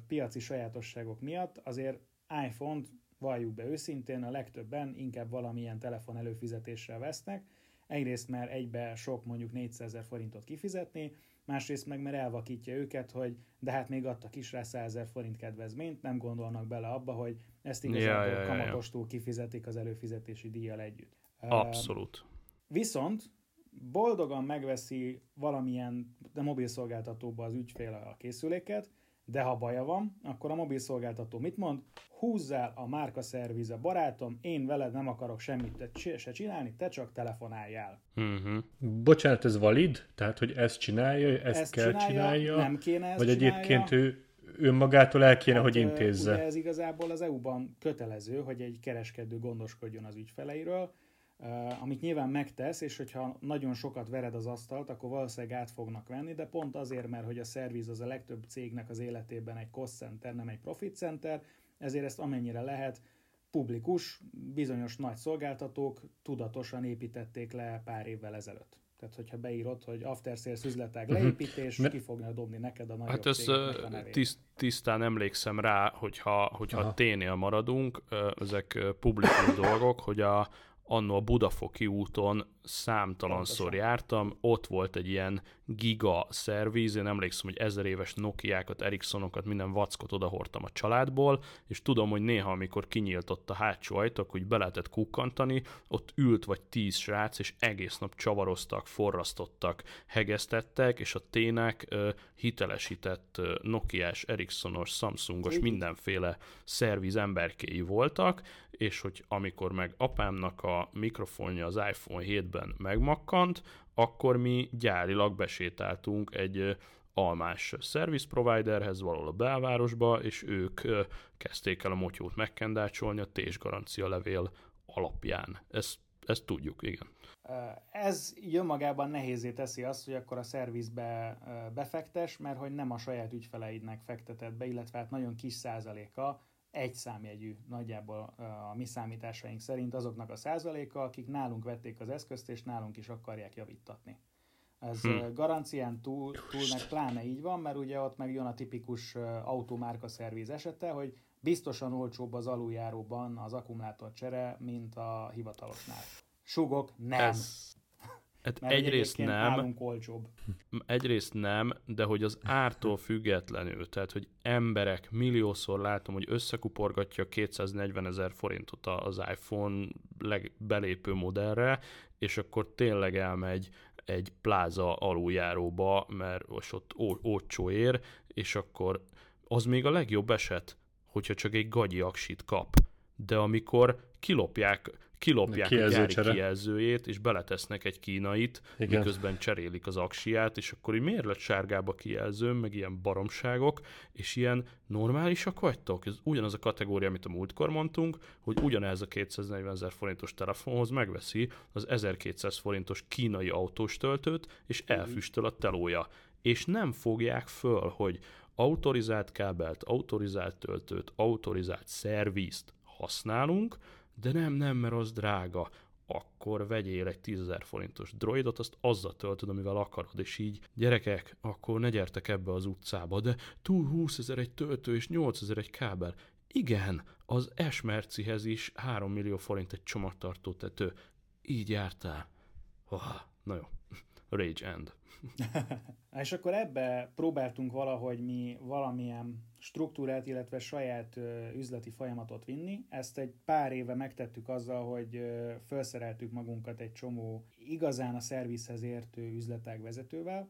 piaci sajátosságok miatt azért iPhone-t valljuk be őszintén, a legtöbben inkább valamilyen telefon előfizetéssel vesznek, egyrészt mert egybe sok mondjuk 400 ezer forintot kifizetni, másrészt meg mert elvakítja őket, hogy de hát még adtak is rá 100 ezer forint kedvezményt, nem gondolnak bele abba, hogy ezt igazából ja, ja, ja, kamatostul kifizetik az előfizetési díjjal együtt. Abszolút. Viszont boldogan megveszi valamilyen de mobilszolgáltatóba az ügyfél a készüléket, de ha baja van, akkor a mobilszolgáltató mit mond? Húzzál a márka szervize, barátom, én veled nem akarok semmit se csinálni, te csak telefonáljál. Uh-huh. Bocsánat, ez valid? Tehát, hogy ezt csinálja, ezt, ezt kell csinálja, csinálja? Nem kéne ezt Vagy csinálja. egyébként ő önmagától el kéne, hát, hogy intézze? Ugye ez igazából az EU-ban kötelező, hogy egy kereskedő gondoskodjon az ügyfeleiről, amit nyilván megtesz, és hogyha nagyon sokat vered az asztalt, akkor valószínűleg át fognak venni, de pont azért, mert hogy a szerviz az a legtöbb cégnek az életében egy cost center, nem egy profit center, ezért ezt amennyire lehet publikus, bizonyos nagy szolgáltatók tudatosan építették le pár évvel ezelőtt. Tehát, hogyha beírod, hogy after sales üzletág mhm. leépítés, uh-huh. ki fogja dobni neked a nagyobb Hát ez tiszt, tisztán emlékszem rá, hogyha, hogyha ténél maradunk, ezek publikus dolgok, hogy a, annó a Budafoki úton számtalanszor jártam, ott volt egy ilyen giga szerviz, én emlékszem, hogy ezer éves Nokiákat, Ericssonokat, minden vackot odahortam a családból, és tudom, hogy néha, amikor kinyíltott a hátsó ajtók, hogy be lehetett kukkantani, ott ült vagy tíz srác, és egész nap csavaroztak, forrasztottak, hegesztettek, és a tének uh, hitelesített uh, Nokiás, Ericssonos, Samsungos, mindenféle szerviz emberkéi voltak, és hogy amikor meg apámnak a mikrofonja az iPhone 7-ben megmakkant, akkor mi gyárilag besétáltunk egy almás service providerhez valahol a belvárosba, és ők kezdték el a motyót megkendácsolni a garancia levél alapján. Ezt, ezt tudjuk, igen. Ez jön magában nehézé teszi azt, hogy akkor a szervizbe befektes, mert hogy nem a saját ügyfeleidnek fektetett be, illetve hát nagyon kis százaléka egy számjegyű nagyjából a mi számításaink szerint azoknak a százaléka, akik nálunk vették az eszközt, és nálunk is akarják javítatni. Ez hm. garancián túl, túl meg pláne így van, mert ugye ott meg jön a tipikus automárka szerviz esete, hogy biztosan olcsóbb az aluljáróban az akkumulátor csere, mint a hivatalosnál. Sugok, nem. Ez, Hát Mert egyrészt nem, olcsóbb. Egyrészt nem, de hogy az ártól függetlenül, tehát hogy emberek milliószor látom, hogy összekuporgatja 240 ezer forintot az iPhone belépő modellre, és akkor tényleg elmegy egy pláza aluljáróba, mert most ott olcsó ér, és akkor az még a legjobb eset, hogyha csak egy gagyi aksit kap. De amikor kilopják kilopják a gyári kijelzőjét, és beletesznek egy kínait, Igen. miközben cserélik az aksiát, és akkor így miért lett sárgába kijelző, meg ilyen baromságok, és ilyen normálisak vagytok? Ez ugyanaz a kategória, amit a múltkor mondtunk, hogy ugyanez a 240 ezer forintos telefonhoz megveszi az 1200 forintos kínai autós töltőt, és elfüstöl a telója. És nem fogják föl, hogy autorizált kábelt, autorizált töltőt, autorizált szervízt használunk, de nem, nem, mert az drága, akkor vegyél egy 10 forintos droidot, azt azzal töltöd, amivel akarod, és így, gyerekek, akkor ne gyertek ebbe az utcába, de túl 20 ezer egy töltő és 8 ezer egy kábel. Igen, az Esmercihez is 3 millió forint egy csomagtartó tető. Így jártál. Oh, na jó. (laughs) Rage End. (laughs) és akkor ebbe próbáltunk valahogy mi valamilyen struktúrát, illetve saját üzleti folyamatot vinni. Ezt egy pár éve megtettük azzal, hogy felszereltük magunkat egy csomó igazán a szervizhez értő üzletág vezetővel,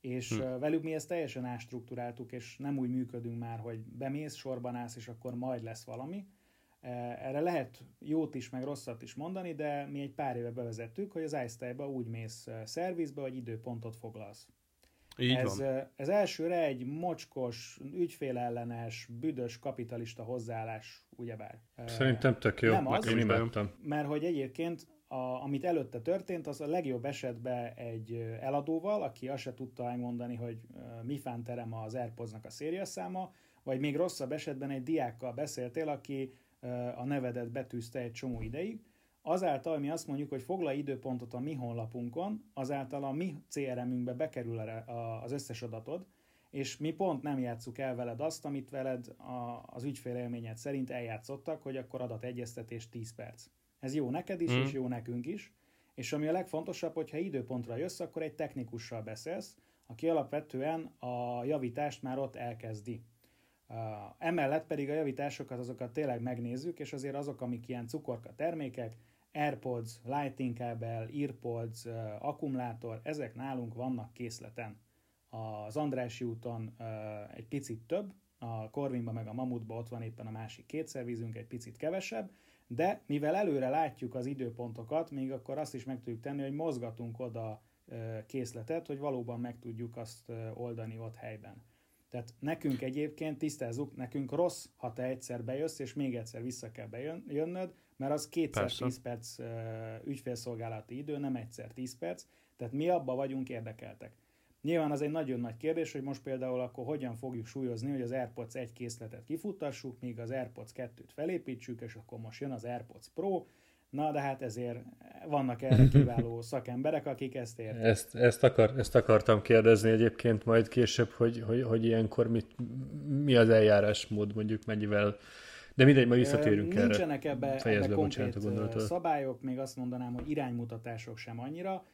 és hm. velük mi ezt teljesen ástruktúráltuk, és nem úgy működünk már, hogy bemész, sorban állsz, és akkor majd lesz valami, erre lehet jót is, meg rosszat is mondani, de mi egy pár éve bevezettük, hogy az iStyle-ba úgy mész szervizbe, hogy időpontot foglalsz. Így ez, van. ez elsőre egy mocskos, ügyfélellenes, büdös, kapitalista hozzáállás, ugyebár. Szerintem tök jó, nem az, én imádtam. Mert hogy egyébként a, amit előtte történt, az a legjobb esetben egy eladóval, aki azt se tudta elmondani, hogy mi terem az Airpods-nak a szériaszáma, vagy még rosszabb esetben egy diákkal beszéltél, aki a nevedet betűzte egy csomó ideig, azáltal mi azt mondjuk, hogy foglalj időpontot a mi honlapunkon, azáltal a mi CRM-ünkbe bekerül az összes adatod, és mi pont nem játsszuk el veled azt, amit veled az ügyfélélményed szerint eljátszottak, hogy akkor adategyeztetés 10 perc. Ez jó neked is, mm. és jó nekünk is. És ami a legfontosabb, hogyha időpontra jössz, akkor egy technikussal beszélsz, aki alapvetően a javítást már ott elkezdi. Emellett pedig a javításokat azokat tényleg megnézzük, és azért azok, amik ilyen cukorka termékek, AirPods, Lightning kábel, EarPods, akkumulátor, ezek nálunk vannak készleten. Az Andrási úton egy picit több, a Corvinban meg a Mamutban ott van éppen a másik két szervizünk, egy picit kevesebb, de mivel előre látjuk az időpontokat, még akkor azt is meg tudjuk tenni, hogy mozgatunk oda készletet, hogy valóban meg tudjuk azt oldani ott helyben. Tehát nekünk egyébként, tisztázzuk, nekünk rossz, ha te egyszer bejössz, és még egyszer vissza kell bejönnöd, mert az kétszer Persze. 10 perc ügyfélszolgálati idő, nem egyszer 10 perc, tehát mi abba vagyunk érdekeltek. Nyilván az egy nagyon nagy kérdés, hogy most például akkor hogyan fogjuk súlyozni, hogy az AirPods egy készletet kifuttassuk, míg az AirPods 2-t felépítsük, és akkor most jön az AirPods Pro, Na, de hát ezért vannak erre kiváló (laughs) szakemberek, akik ezt értik. Ezt, ezt, akar, ezt akartam kérdezni egyébként majd később, hogy, hogy, hogy ilyenkor mit, mi az eljárásmód, mondjuk mennyivel de mindegy, majd visszatérünk erre. Nincsenek ebbe, ebbe konkrét szabályok, még azt mondanám, hogy iránymutatások sem annyira.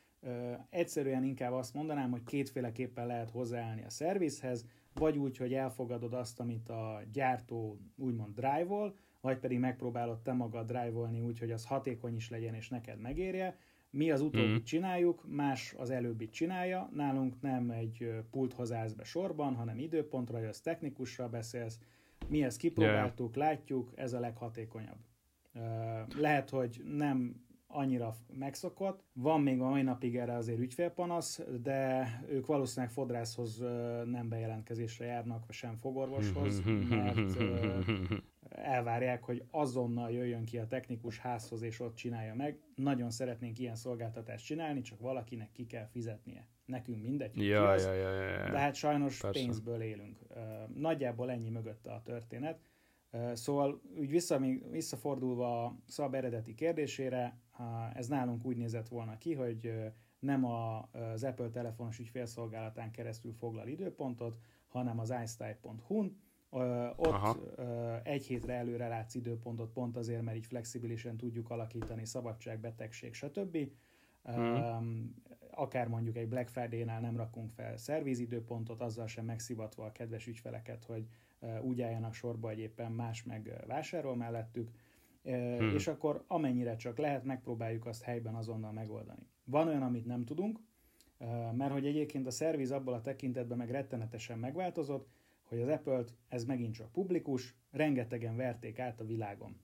Egyszerűen inkább azt mondanám, hogy kétféleképpen lehet hozzáállni a szervizhez, vagy úgy, hogy elfogadod azt, amit a gyártó úgymond drive-ol, vagy pedig megpróbálod te magad drive-olni úgy, hogy az hatékony is legyen és neked megérje. Mi az utóbbit mm. csináljuk, más az előbbit csinálja. Nálunk nem egy pulthoz állsz be sorban, hanem időpontra jössz, technikusra beszélsz. Mi ezt kipróbáltuk, yeah. látjuk, ez a leghatékonyabb. Lehet, hogy nem annyira megszokott. Van még a mai napig erre azért ügyfélpanasz, de ők valószínűleg fodrászhoz nem bejelentkezésre járnak, sem fogorvoshoz, mert elvárják, hogy azonnal jöjjön ki a technikus házhoz, és ott csinálja meg. Nagyon szeretnénk ilyen szolgáltatást csinálni, csak valakinek ki kell fizetnie. Nekünk mindegy, ja, az, ja, ja, ja, ja. de hát sajnos Persze. pénzből élünk. Nagyjából ennyi mögötte a történet. Szóval úgy vissza, visszafordulva a szab eredeti kérdésére, ez nálunk úgy nézett volna ki, hogy nem az Apple telefonos ügyfélszolgálatán keresztül foglal időpontot, hanem az iStype.hu-n, ott Aha. egy hétre előre látsz időpontot, pont azért, mert így flexibilisen tudjuk alakítani, szabadság, betegség, stb. Hmm. Akár mondjuk egy Black Friday-nál nem rakunk fel szervízidőpontot, azzal sem megszivatva a kedves ügyfeleket, hogy úgy álljanak sorba, hogy éppen más meg vásárol mellettük, hmm. és akkor amennyire csak lehet, megpróbáljuk azt helyben azonnal megoldani. Van olyan, amit nem tudunk, mert hogy egyébként a szerviz abból a tekintetben meg rettenetesen megváltozott, hogy az Apple-t, ez megint csak publikus, rengetegen verték át a világon.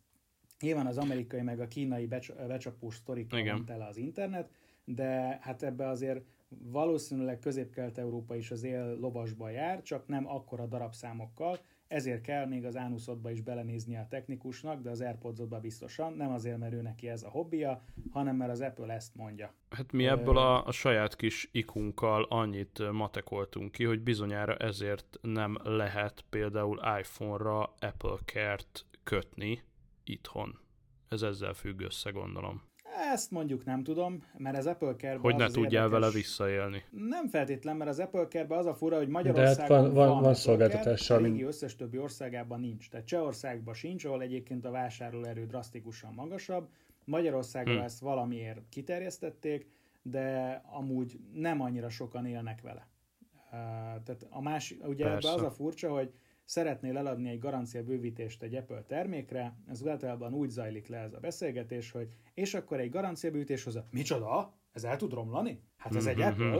Nyilván az amerikai meg a kínai becs- becsapós sztorikkal van tele az internet, de hát ebbe azért valószínűleg közép-kelet-európa is az él lovasba jár, csak nem akkora darabszámokkal, ezért kell még az ánuszodba is belenézni a technikusnak, de az airpods biztosan, nem azért, mert ő neki ez a hobbija, hanem mert az Apple ezt mondja. Hát mi ebből a, a saját kis ikunkkal annyit matekoltunk ki, hogy bizonyára ezért nem lehet például iPhone-ra Apple Care-t kötni itthon. Ez ezzel függ össze, gondolom. Ezt mondjuk nem tudom, mert az Apple care Hogy ne tudjál érdekes... vele visszaélni. Nem feltétlen, mert az Apple care az a fura, hogy Magyarországon De hát van, van, van szolgáltatás, a régi összes többi országában nincs. Tehát Csehországban sincs, ahol egyébként a vásárlóerő drasztikusan magasabb. Magyarországon hmm. ezt valamiért kiterjesztették, de amúgy nem annyira sokan élnek vele. Uh, tehát a más, ugye ebbe az a furcsa, hogy szeretnél eladni egy garancia bővítést egy Apple termékre, ez általában úgy zajlik le ez a beszélgetés, hogy és akkor egy garancia bővítés hozzá, micsoda? Ez el tud romlani? Hát ez egy Apple.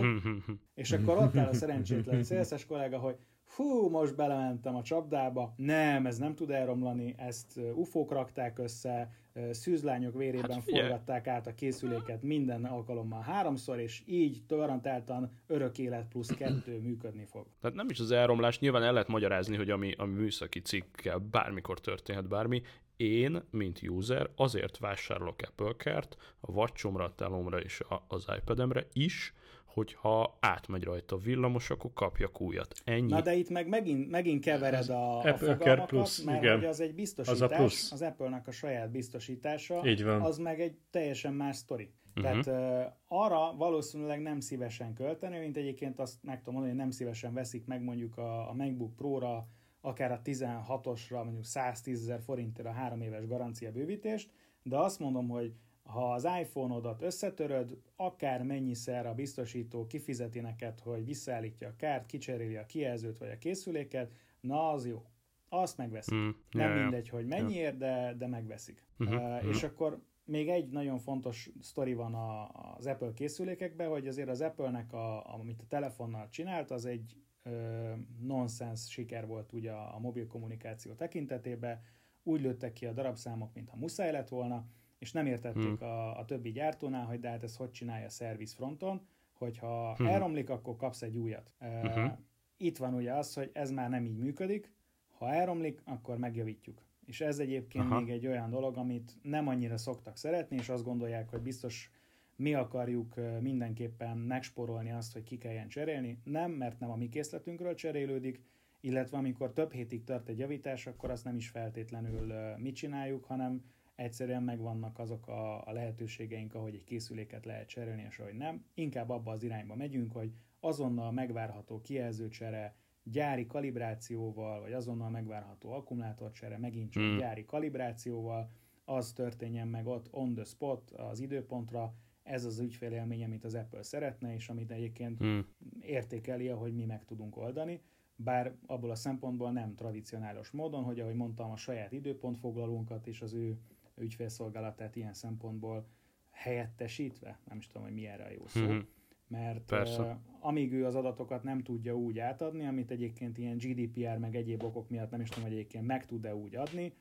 és akkor ott áll a szerencsétlen szélszes kollega, hogy fú, most belementem a csapdába, nem, ez nem tud elromlani, ezt ufók rakták össze, szűzlányok vérében hát forgatták át a készüléket minden alkalommal háromszor, és így garantáltan örök élet plusz kettő működni fog. Tehát nem is az elromlás, nyilván el lehet magyarázni, hogy ami, ami műszaki cikkkel bármikor történhet bármi, én, mint user, azért vásárolok Apple Care-t a vacsomra, a telomra és a, az iPad-emre is, hogyha átmegy rajta a villamos, akkor kapjak újat. Ennyi. Na de itt meg megint, megint kevered a, a fogalmakat, Plus, mert igen. hogy az egy biztosítás, az, a plusz. az Apple-nak a saját biztosítása, Így van. az meg egy teljesen más sztori. Uh-huh. Tehát uh, arra valószínűleg nem szívesen költeni, mint egyébként azt meg tudom mondani, hogy nem szívesen veszik meg mondjuk a, a MacBook Pro-ra, akár a 16-osra mondjuk 110 ezer forintért a három éves garancia bővítést, de azt mondom, hogy ha az iPhone-odat összetöröd, akár mennyiszer a biztosító kifizeti neked, hogy visszaállítja a kárt, kicseréli a kijelzőt vagy a készüléket, na az jó. Azt megveszik. Mm, Nem yeah, mindegy, hogy mennyiért, de, de megveszik. Uh-huh, uh, uh-huh. És akkor még egy nagyon fontos sztori van a, az Apple készülékekben, hogy azért az Apple-nek, a, amit a telefonnal csinált, az egy ö, nonsens siker volt ugye a, a mobil kommunikáció tekintetében. Úgy lőttek ki a darabszámok, mintha muszáj lett volna, és nem értették hmm. a, a többi gyártónál, hogy de hát ez hogy csinálja a szerviz fronton, hogyha hmm. elromlik, akkor kapsz egy újat. Uh-huh. Itt van ugye az, hogy ez már nem így működik, ha elromlik, akkor megjavítjuk. És ez egyébként Aha. még egy olyan dolog, amit nem annyira szoktak szeretni, és azt gondolják, hogy biztos mi akarjuk mindenképpen megsporolni azt, hogy ki kelljen cserélni. Nem, mert nem a mi készletünkről cserélődik, illetve amikor több hétig tart egy javítás, akkor azt nem is feltétlenül mi csináljuk, hanem egyszerűen megvannak azok a, a lehetőségeink, ahogy egy készüléket lehet cserélni, és ahogy nem. Inkább abba az irányba megyünk, hogy azonnal megvárható kijelzőcsere, gyári kalibrációval, vagy azonnal megvárható akkumulátorcsere, megint csak mm. gyári kalibrációval, az történjen meg ott on the spot, az időpontra, ez az ügyfélélmény, amit az Apple szeretne, és amit egyébként mm. értékeli, hogy mi meg tudunk oldani, bár abból a szempontból nem tradicionális módon, hogy ahogy mondtam, a saját időpontfoglalónkat és az ő ügyfélszolgálatát ilyen szempontból helyettesítve, nem is tudom, hogy mi erre a jó szó, mm-hmm. mert Persze. Uh, amíg ő az adatokat nem tudja úgy átadni, amit egyébként ilyen GDPR meg egyéb okok miatt nem is tudom, hogy egyébként meg tud-e úgy adni,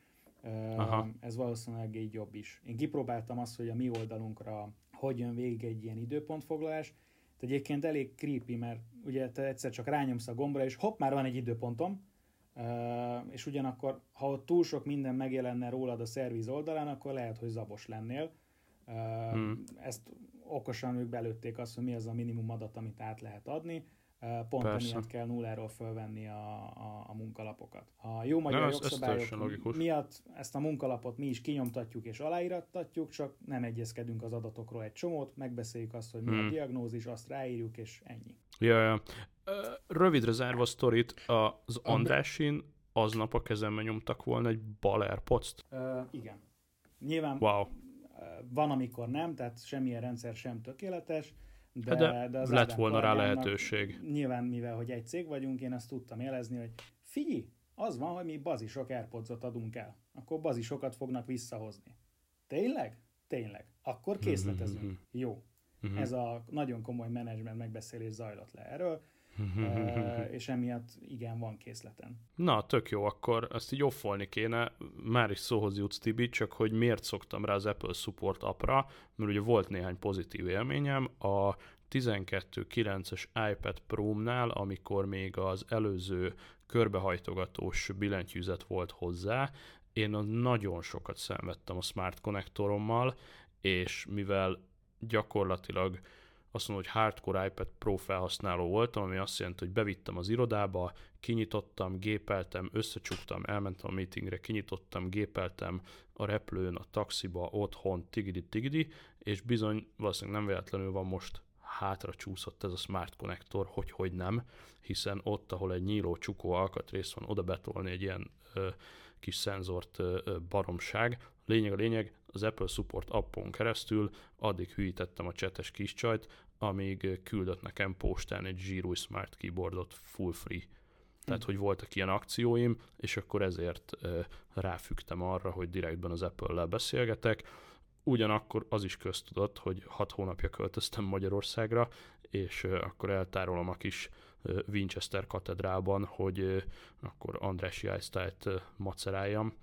uh, Aha. ez valószínűleg egy jobb is. Én kipróbáltam azt, hogy a mi oldalunkra hogy jön végig egy ilyen időpontfoglalás, de egyébként elég creepy, mert ugye te egyszer csak rányomsz a gombra, és hopp, már van egy időpontom, és ugyanakkor, ha ott túl sok minden megjelenne rólad a szerviz oldalán, akkor lehet, hogy zabos lennél. Hmm. Ezt okosan ők belőtték azt, hogy mi az a minimum adat, amit át lehet adni. Pont Persze. emiatt kell nulláról fölvenni a, a, a munkalapokat. A jó magyar Na, jogszabályok miatt ezt a munkalapot mi is kinyomtatjuk és aláírattatjuk, csak nem egyezkedünk az adatokról egy csomót, megbeszéljük azt, hogy mi hmm. a diagnózis, azt ráírjuk, és ennyi. Ja, ja. Rövidre zárva a sztorit, az Andrásin aznap a kezembe nyomtak volna egy bal airpods igen. Nyilván wow. van, amikor nem, tehát semmilyen rendszer sem tökéletes, de, de, de az lett volna rá lehetőség. Nyilván, mivel hogy egy cég vagyunk, én azt tudtam jelezni, hogy figyelj, az van, hogy mi bazisok airpods adunk el. Akkor bazisokat fognak visszahozni. Tényleg? Tényleg. Akkor készletezünk. Mm-hmm. Jó. Mm-hmm. Ez a nagyon komoly menedzsment megbeszélés zajlott le erről és emiatt igen, van készleten. Na, tök jó, akkor ezt így offolni kéne, már is szóhoz jutsz Tibi, csak hogy miért szoktam rá az Apple Support appra, mert ugye volt néhány pozitív élményem, a 12.9-es iPad Pro-nál, amikor még az előző körbehajtogatós billentyűzet volt hozzá, én nagyon sokat szenvedtem a Smart Connectorommal, és mivel gyakorlatilag azt mondom, hogy hardcore iPad Pro felhasználó voltam, ami azt jelenti, hogy bevittem az irodába, kinyitottam, gépeltem, összecsuktam, elmentem a meetingre, kinyitottam, gépeltem a repülőn, a taxiba, otthon, tigidi-tigidi, és bizony valószínűleg nem véletlenül van most hátra csúszott ez a Smart Connector, hogy hogy nem, hiszen ott, ahol egy nyíló csukó alkatrész van, oda betolni egy ilyen ö, kis szenzort ö, baromság. Lényeg a lényeg, az Apple Support appon keresztül addig hűítettem a csetes kis csajt, amíg küldött nekem postán egy zsírúj Smart Keyboardot full free. Tehát, hm. hogy voltak ilyen akcióim, és akkor ezért ráfügtem arra, hogy direktben az Apple-lel beszélgetek. Ugyanakkor az is köztudott, hogy hat hónapja költöztem Magyarországra, és akkor eltárolom a kis Winchester katedrában, hogy akkor András Eisztályt maceráljam,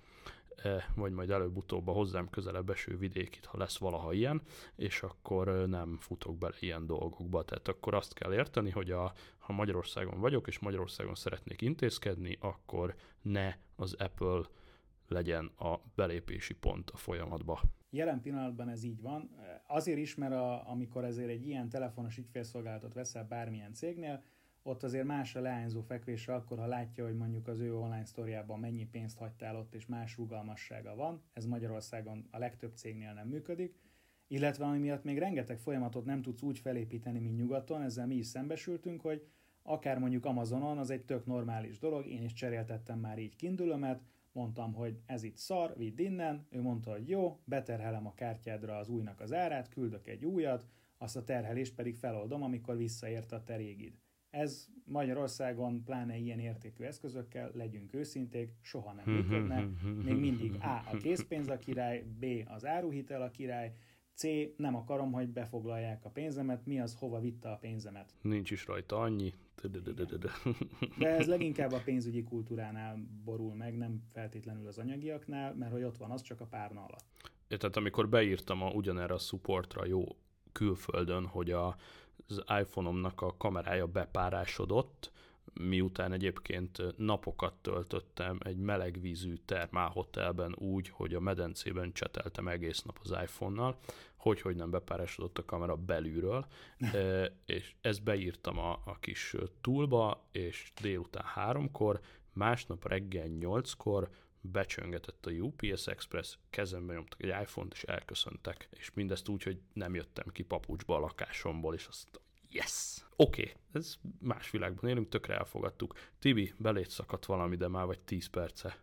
vagy majd előbb-utóbb a hozzám közelebb eső vidékit, ha lesz valaha ilyen, és akkor e, nem futok bele ilyen dolgokba. Tehát akkor azt kell érteni, hogy a, ha Magyarországon vagyok, és Magyarországon szeretnék intézkedni, akkor ne az Apple legyen a belépési pont a folyamatba. Jelen pillanatban ez így van. Azért is, mert a, amikor ezért egy ilyen telefonos ügyfélszolgálatot veszel bármilyen cégnél, ott azért más a leányzó fekvése akkor, ha látja, hogy mondjuk az ő online sztoriában mennyi pénzt hagytál ott, és más rugalmassága van. Ez Magyarországon a legtöbb cégnél nem működik. Illetve ami miatt még rengeteg folyamatot nem tudsz úgy felépíteni, mint nyugaton, ezzel mi is szembesültünk, hogy akár mondjuk Amazonon, az egy tök normális dolog, én is cseréltettem már így kindülömet, mondtam, hogy ez itt szar, vidd innen, ő mondta, hogy jó, beterhelem a kártyádra az újnak az árát, küldök egy újat, azt a terhelést pedig feloldom, amikor visszaért a te régid. Ez Magyarországon, pláne ilyen értékű eszközökkel, legyünk őszinték, soha nem működne. Még mindig A. a készpénz a király, B. az áruhitel a király, C. Nem akarom, hogy befoglalják a pénzemet, mi az, hova vitte a pénzemet. Nincs is rajta annyi. De ez leginkább a pénzügyi kultúránál borul meg, nem feltétlenül az anyagiaknál, mert hogy ott van az csak a párna alatt. Tehát amikor beírtam a, ugyanerre a supportra jó külföldön, hogy a az iPhone-omnak a kamerája bepárásodott, miután egyébként napokat töltöttem egy melegvízű termálhotelben úgy, hogy a medencében cseteltem egész nap az iPhone-nal, hogy, hogy nem bepárásodott a kamera belülről, (laughs) és ezt beírtam a, a kis túlba, és délután háromkor, másnap reggel nyolckor becsöngetett a UPS Express, kezembe nyomtak egy iPhone-t, és elköszöntek. És mindezt úgy, hogy nem jöttem ki papucsba a lakásomból, és azt yes! Oké, okay, ez más világban élünk, tökre elfogadtuk. Tibi, belét szakadt valami, de már vagy 10 perce.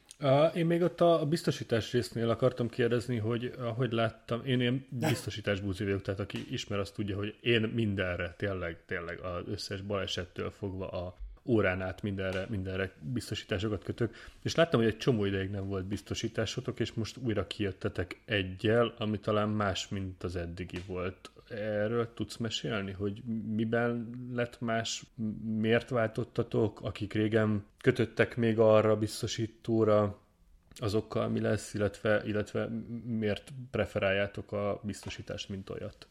Én még ott a biztosítás résznél akartam kérdezni, hogy ahogy láttam, én ilyen biztosítás búzi vagyok, tehát aki ismer, azt tudja, hogy én mindenre, tényleg, tényleg az összes balesettől fogva a órán át mindenre, mindenre biztosításokat kötök, és láttam, hogy egy csomó ideig nem volt biztosításotok, és most újra kijöttetek egyel, ami talán más, mint az eddigi volt. Erről tudsz mesélni, hogy miben lett más, miért váltottatok, akik régen kötöttek még arra biztosítóra, azokkal mi lesz, illetve, illetve miért preferáljátok a biztosítást, mint olyat?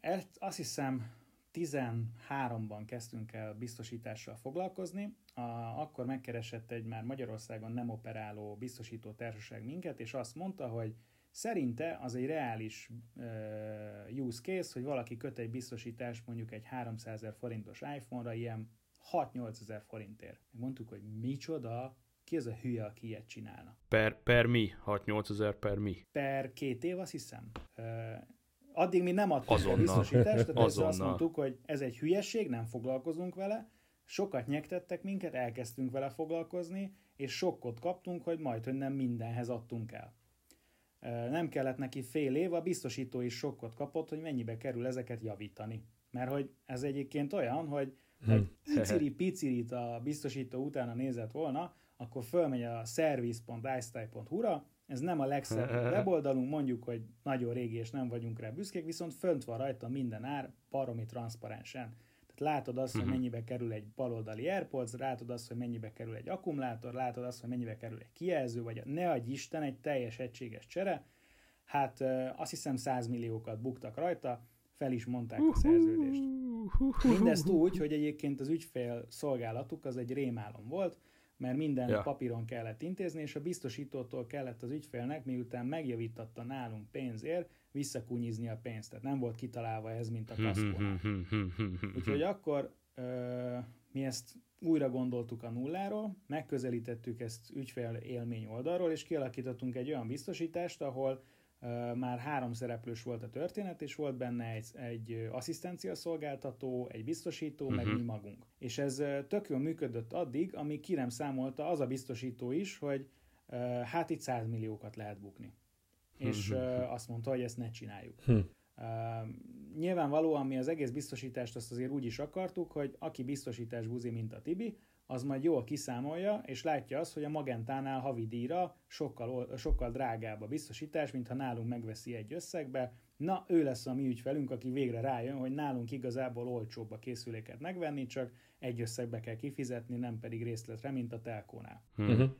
Ezt azt hiszem, 13-ban kezdtünk el biztosítással foglalkozni, a, akkor megkeresett egy már Magyarországon nem operáló biztosító társaság minket, és azt mondta, hogy szerinte az egy reális uh, use case, hogy valaki köt egy biztosítást mondjuk egy 300 ezer forintos iPhone-ra ilyen 6-8 ezer forintért. Mondtuk, hogy micsoda, ki az a hülye, aki ilyet csinálna? Per, per mi? 6-8 ezer per mi? Per két év, azt hiszem. Uh, Addig mi nem adtuk Azonnal. a biztosítást, de azt mondtuk, hogy ez egy hülyeség, nem foglalkozunk vele, sokat nyektettek minket, elkezdtünk vele foglalkozni, és sokkot kaptunk, hogy majd, hogy nem mindenhez adtunk el. Nem kellett neki fél év, a biztosító is sokkot kapott, hogy mennyibe kerül ezeket javítani. Mert hogy ez egyébként olyan, hogy egy (laughs) iciri-picirit a biztosító utána nézett volna, akkor fölmegy a service.icety.hu-ra, ez nem a legszebb (laughs) weboldalunk, mondjuk, hogy nagyon régi és nem vagyunk rá büszkék, viszont fönt van rajta minden ár, baromi transzparensen. Tehát látod azt, hogy mhm. mennyibe kerül egy baloldali AirPods, látod azt, hogy mennyibe kerül egy akkumulátor, látod azt, hogy mennyibe kerül egy kijelző, vagy ne adj Isten, egy teljes egységes csere. Hát azt hiszem 100 milliókat buktak rajta, fel is mondták a szerződést. Mindezt úgy, hogy egyébként az ügyfél szolgálatuk az egy rémálom volt, mert minden ja. papíron kellett intézni, és a biztosítótól kellett az ügyfélnek, miután megjavítatta nálunk pénzért, visszakúnyizni a pénzt. Tehát nem volt kitalálva ez, mint a kaszkónál. Úgyhogy akkor ö, mi ezt újra gondoltuk a nulláról, megközelítettük ezt ügyfél élmény oldalról, és kialakítottunk egy olyan biztosítást, ahol már három szereplős volt a történet, és volt benne egy, egy asszisztencia szolgáltató, egy biztosító, uh-huh. meg mhm. mi magunk. És ez tök jól működött addig, amíg ki nem számolta az a biztosító is, hogy hát itt 100 milliókat lehet bukni. Uh-huh. És uh, azt mondta, hogy ezt ne csináljuk. Uh-huh. Uh, nyilvánvalóan mi az egész biztosítást azt azért úgy is akartuk, hogy aki biztosítás buzi, mint a Tibi, az majd jól kiszámolja, és látja azt, hogy a Magentánál havi díjra sokkal, sokkal drágább a biztosítás, mint ha nálunk megveszi egy összegbe. Na, ő lesz a mi ügyfelünk, aki végre rájön, hogy nálunk igazából olcsóbb a készüléket megvenni, csak egy összegbe kell kifizetni, nem pedig részletre, mint a telkónál. Uh-huh.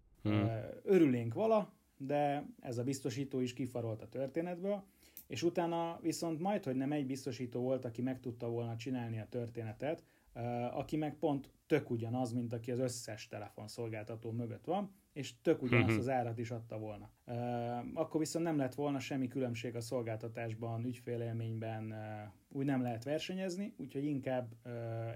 Örülénk vala, de ez a biztosító is kifarolt a történetből, és utána viszont majd, hogy nem egy biztosító volt, aki meg tudta volna csinálni a történetet, aki meg pont tök ugyanaz, mint aki az összes telefonszolgáltató mögött van, és tök ugyanazt mhm. az árat is adta volna. Akkor viszont nem lett volna semmi különbség a szolgáltatásban, ügyfélélményben, úgy nem lehet versenyezni, úgyhogy inkább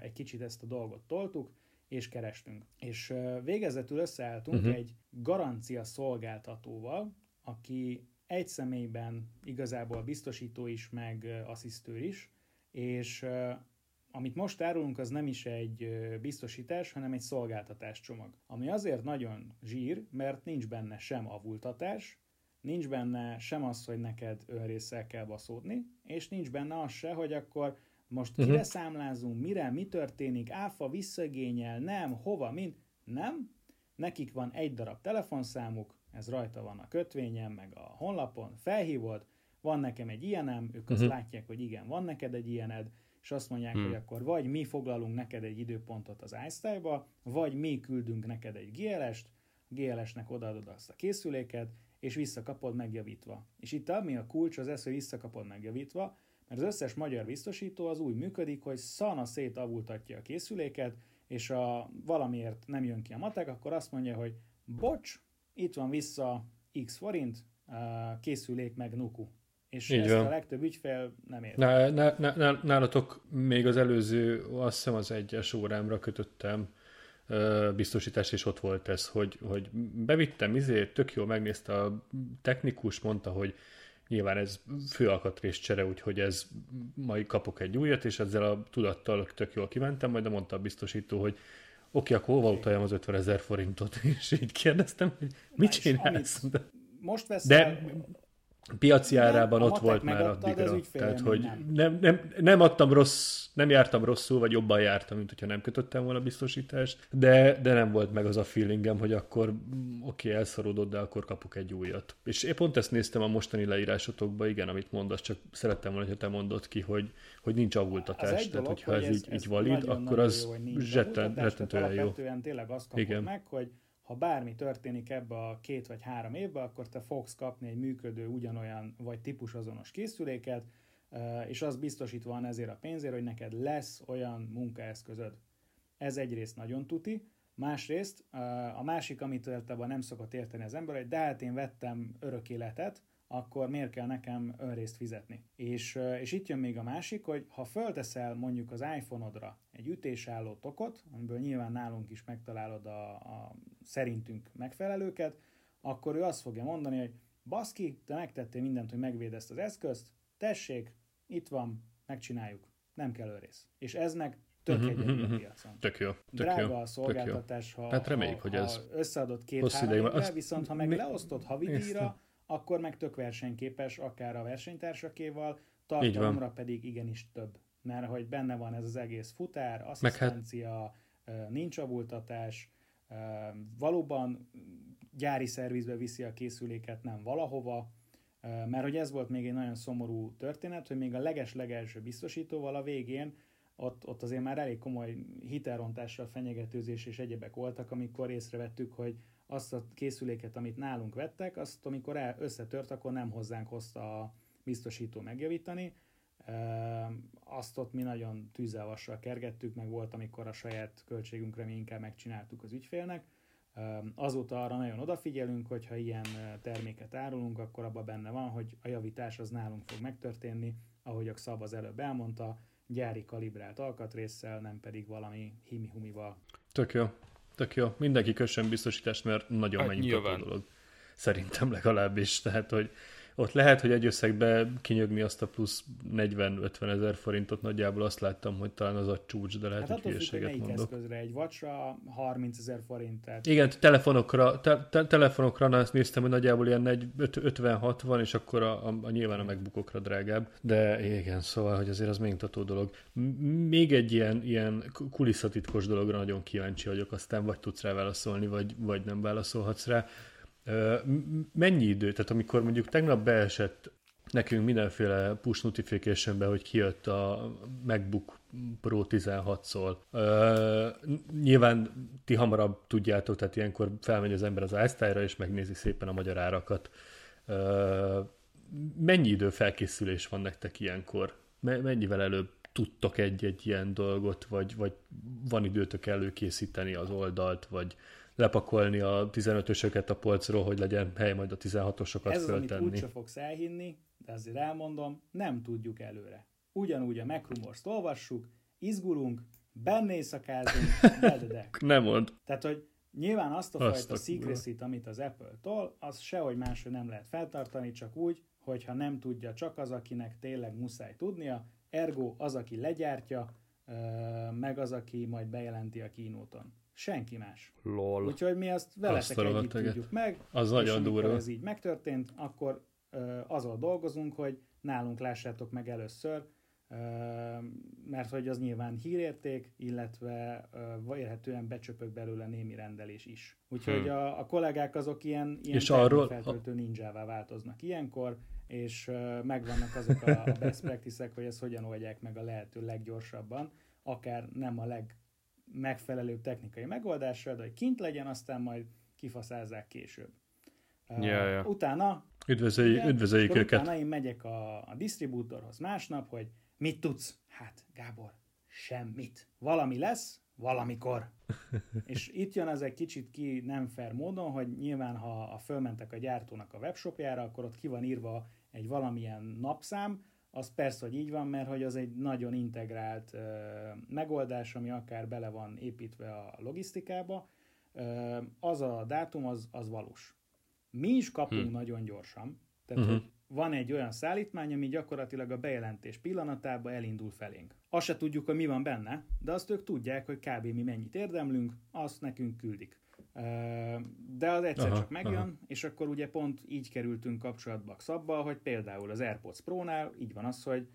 egy kicsit ezt a dolgot toltuk, és kerestünk. És végezetül összeálltunk uh-huh. egy garancia szolgáltatóval, aki egy személyben igazából biztosító is, meg asszisztőr is, és amit most árulunk, az nem is egy biztosítás, hanem egy szolgáltatás csomag. Ami azért nagyon zsír, mert nincs benne sem avultatás, nincs benne sem az, hogy neked önrészsel kell baszódni, és nincs benne az se, hogy akkor most uh-huh. kire számlázunk, mire, mi történik, áfa visszagényel, nem, hova, mind. Nem. Nekik van egy darab telefonszámuk, ez rajta van a kötvényen, meg a honlapon, felhívod, van nekem egy ilyenem, ők uh-huh. azt látják, hogy igen, van neked egy ilyened, és azt mondják, hmm. hogy akkor vagy mi foglalunk neked egy időpontot az iStyle-ba, vagy mi küldünk neked egy GLS-t, a GLS-nek odaadod azt a készüléket, és visszakapod megjavítva. És itt ami a kulcs az ez, hogy visszakapod megjavítva, mert az összes magyar biztosító az úgy működik, hogy szana szétavultatja a készüléket, és a, valamiért nem jön ki a matek, akkor azt mondja, hogy bocs, itt van vissza x forint, készülék meg nuku. És Így ezt van. a legtöbb ügyfél nem ért. Ná, ná, ná, nálatok még az előző, azt hiszem az egyes órámra kötöttem biztosítás, és ott volt ez, hogy, hogy bevittem, izé, tök jól megnézte a technikus, mondta, hogy nyilván ez főalkatrész csere, úgyhogy ez majd kapok egy újat, és ezzel a tudattal tök jól kimentem, majd mondta a biztosító, hogy oké, akkor hova utaljam az 50 ezer forintot? (laughs) És így kérdeztem, hogy mit csinálsz? Most veszel, De piaci árában ott volt már addigra. Tehát, hogy nem. Nem, nem, nem adtam rossz, nem jártam rosszul, vagy jobban jártam, mint hogyha nem kötöttem volna biztosítást, de, de nem volt meg az a feelingem, hogy akkor mm, oké, okay, elszorodott, de akkor kapok egy újat. És én pont ezt néztem a mostani leírásotokban, igen, amit mondasz, csak szerettem volna, hogy te mondod ki, hogy, hogy nincs avultatás. Tehát, hogyha ez, ez így, ez így valid, akkor az rettentően jó. tényleg azt kapod igen. meg, hogy ha bármi történik ebbe a két vagy három évbe, akkor te fogsz kapni egy működő ugyanolyan vagy típusazonos készüléket, és az biztosítva van ezért a pénzért, hogy neked lesz olyan munkaeszközöd. Ez egyrészt nagyon tuti, másrészt a másik, amit általában nem szokott érteni az ember, hogy de hát én vettem örök életet, akkor miért kell nekem önrészt fizetni? És, és itt jön még a másik, hogy ha fölteszel mondjuk az iPhone-odra egy ütésálló tokot, amiből nyilván nálunk is megtalálod a, a szerintünk megfelelőket, akkor ő azt fogja mondani, hogy baszki, te megtettél mindent, hogy megvéd ezt az eszközt, tessék, itt van, megcsináljuk, nem kell őrész. És ez meg tök egyedi uh-huh. a piacon. Tök jó. Tök Drága jó, a szolgáltatás, ha, hát reméljük, ha, hogy ez összeadott két-három viszont ha meg mi... leosztod havidíjra, akkor meg tök versenyképes, akár a versenytársakéval, tartalomra pedig igenis több. Mert hogy benne van ez az egész futár, hát- asszisztencia, hát... nincs avultatás, valóban gyári szervizbe viszi a készüléket, nem valahova, mert hogy ez volt még egy nagyon szomorú történet, hogy még a leges-legelső biztosítóval a végén ott, ott azért már elég komoly hitelrontással, fenyegetőzés és egyebek voltak, amikor észrevettük, hogy azt a készüléket, amit nálunk vettek, azt amikor el, összetört, akkor nem hozzánk hozta a biztosító megjavítani. Azt ott mi nagyon tűzelvassal kergettük, meg volt, amikor a saját költségünkre mi inkább megcsináltuk az ügyfélnek. Azóta arra nagyon odafigyelünk, hogy ha ilyen terméket árulunk, akkor abban benne van, hogy a javítás az nálunk fog megtörténni, ahogy a Szab az előbb elmondta, gyári kalibrált alkatrészsel, nem pedig valami himi-humival. Tök jó. Tök jó. Mindenki kössön biztosítást, mert nagyon hát megnyugtató dolog. Szerintem legalábbis. Tehát, hogy ott lehet, hogy egy összegbe kinyögni azt a plusz 40-50 ezer forintot, nagyjából azt láttam, hogy talán az a csúcs, de lehet, hát hogy hülyeséget mondok. eszközre egy vacsra 30 ezer forint. Tehát... Igen, telefonokra, te, te, telefonokra azt néztem, hogy nagyjából ilyen 50-60, és akkor a, a, a, nyilván a megbukokra drágább, de igen, szóval, hogy azért az megmutató dolog. Még egy ilyen, ilyen kulisszatitkos dologra nagyon kíváncsi vagyok, aztán vagy tudsz rá válaszolni, vagy, vagy nem válaszolhatsz rá. Mennyi idő, tehát amikor mondjuk tegnap beesett nekünk mindenféle push notification hogy kijött a MacBook Pro 16-szól. Uh, nyilván ti hamarabb tudjátok, tehát ilyenkor felmegy az ember az iStyle-ra, és megnézi szépen a magyar árakat. Uh, mennyi idő felkészülés van nektek ilyenkor? Mennyivel előbb tudtok egy-egy ilyen dolgot, vagy, vagy van időtök előkészíteni az oldalt, vagy lepakolni a 15-ösöket a polcról, hogy legyen hely majd a 16-osokat Ez föltenni. Ez az, amit úgyse fogsz elhinni, de azért elmondom, nem tudjuk előre. Ugyanúgy a Macrumors-t olvassuk, izgulunk, benne éjszakázunk, (laughs) Nem mond. Tehát, hogy nyilván azt a azt fajta secrecy amit az Apple tol, az sehogy máshogy nem lehet feltartani, csak úgy, hogyha nem tudja csak az, akinek tényleg muszáj tudnia, ergo az, aki legyártja, meg az, aki majd bejelenti a kínóton. Senki más. Lol. Úgyhogy mi azt veletek együtt tudjuk meg. Az nagyon durva. ez így megtörtént, akkor ö, azon dolgozunk, hogy nálunk lássátok meg először, ö, mert hogy az nyilván hírérték, illetve ö, érhetően becsöpök belőle némi rendelés is. Úgyhogy hmm. a, a kollégák azok ilyen, ilyen és arról, feltöltő ninjává változnak ilyenkor, és ö, megvannak azok a, a best practices hogy ezt hogyan oldják meg a lehető leggyorsabban, akár nem a leg megfelelő technikai megoldással, de hogy kint legyen, aztán majd kifaszázzák később. Ja, ja. Utána Üdvözöljük, igen, üdvözöljük őket. Utána én megyek a, a disztribútorhoz másnap, hogy mit tudsz? Hát, Gábor, semmit. Valami lesz, valamikor. (laughs) és itt jön az egy kicsit ki nem fair módon, hogy nyilván ha a fölmentek a gyártónak a webshopjára, akkor ott ki van írva egy valamilyen napszám, az persze, hogy így van, mert hogy az egy nagyon integrált megoldás, ami akár bele van építve a logisztikába, az a dátum, az, az valós. Mi is kapunk hmm. nagyon gyorsan, tehát uh-huh. hogy van egy olyan szállítmány, ami gyakorlatilag a bejelentés pillanatában elindul felénk. Azt se tudjuk, hogy mi van benne, de azt ők tudják, hogy kb. mi mennyit érdemlünk, azt nekünk küldik. De az egyszer aha, csak megjön, aha. és akkor ugye pont így kerültünk kapcsolatba szabba, hogy például az AirPods Pro-nál így van az, hogy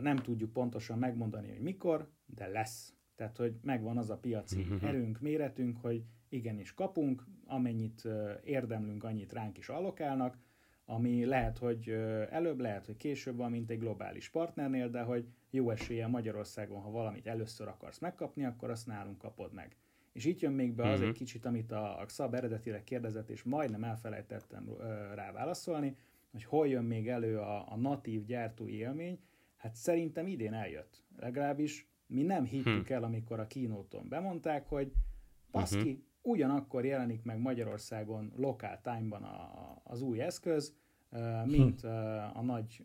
nem tudjuk pontosan megmondani, hogy mikor, de lesz. Tehát, hogy megvan az a piaci uh-huh. erőnk, méretünk, hogy igenis kapunk, amennyit érdemlünk, annyit ránk is allokálnak, ami lehet, hogy előbb, lehet, hogy később van, mint egy globális partnernél, de hogy jó esélye Magyarországon, ha valamit először akarsz megkapni, akkor azt nálunk kapod meg. És itt jön még be az uh-huh. egy kicsit, amit a, a Xab eredetileg kérdezett, és majdnem elfelejtettem rá válaszolni, hogy hol jön még elő a, a natív gyártói élmény. Hát szerintem idén eljött. Legalábbis mi nem hittük hm. el, amikor a kínóton bemondták, hogy baszki, uh-huh. ugyanakkor jelenik meg Magyarországon lokál time-ban a, az új eszköz, mint hm. a nagy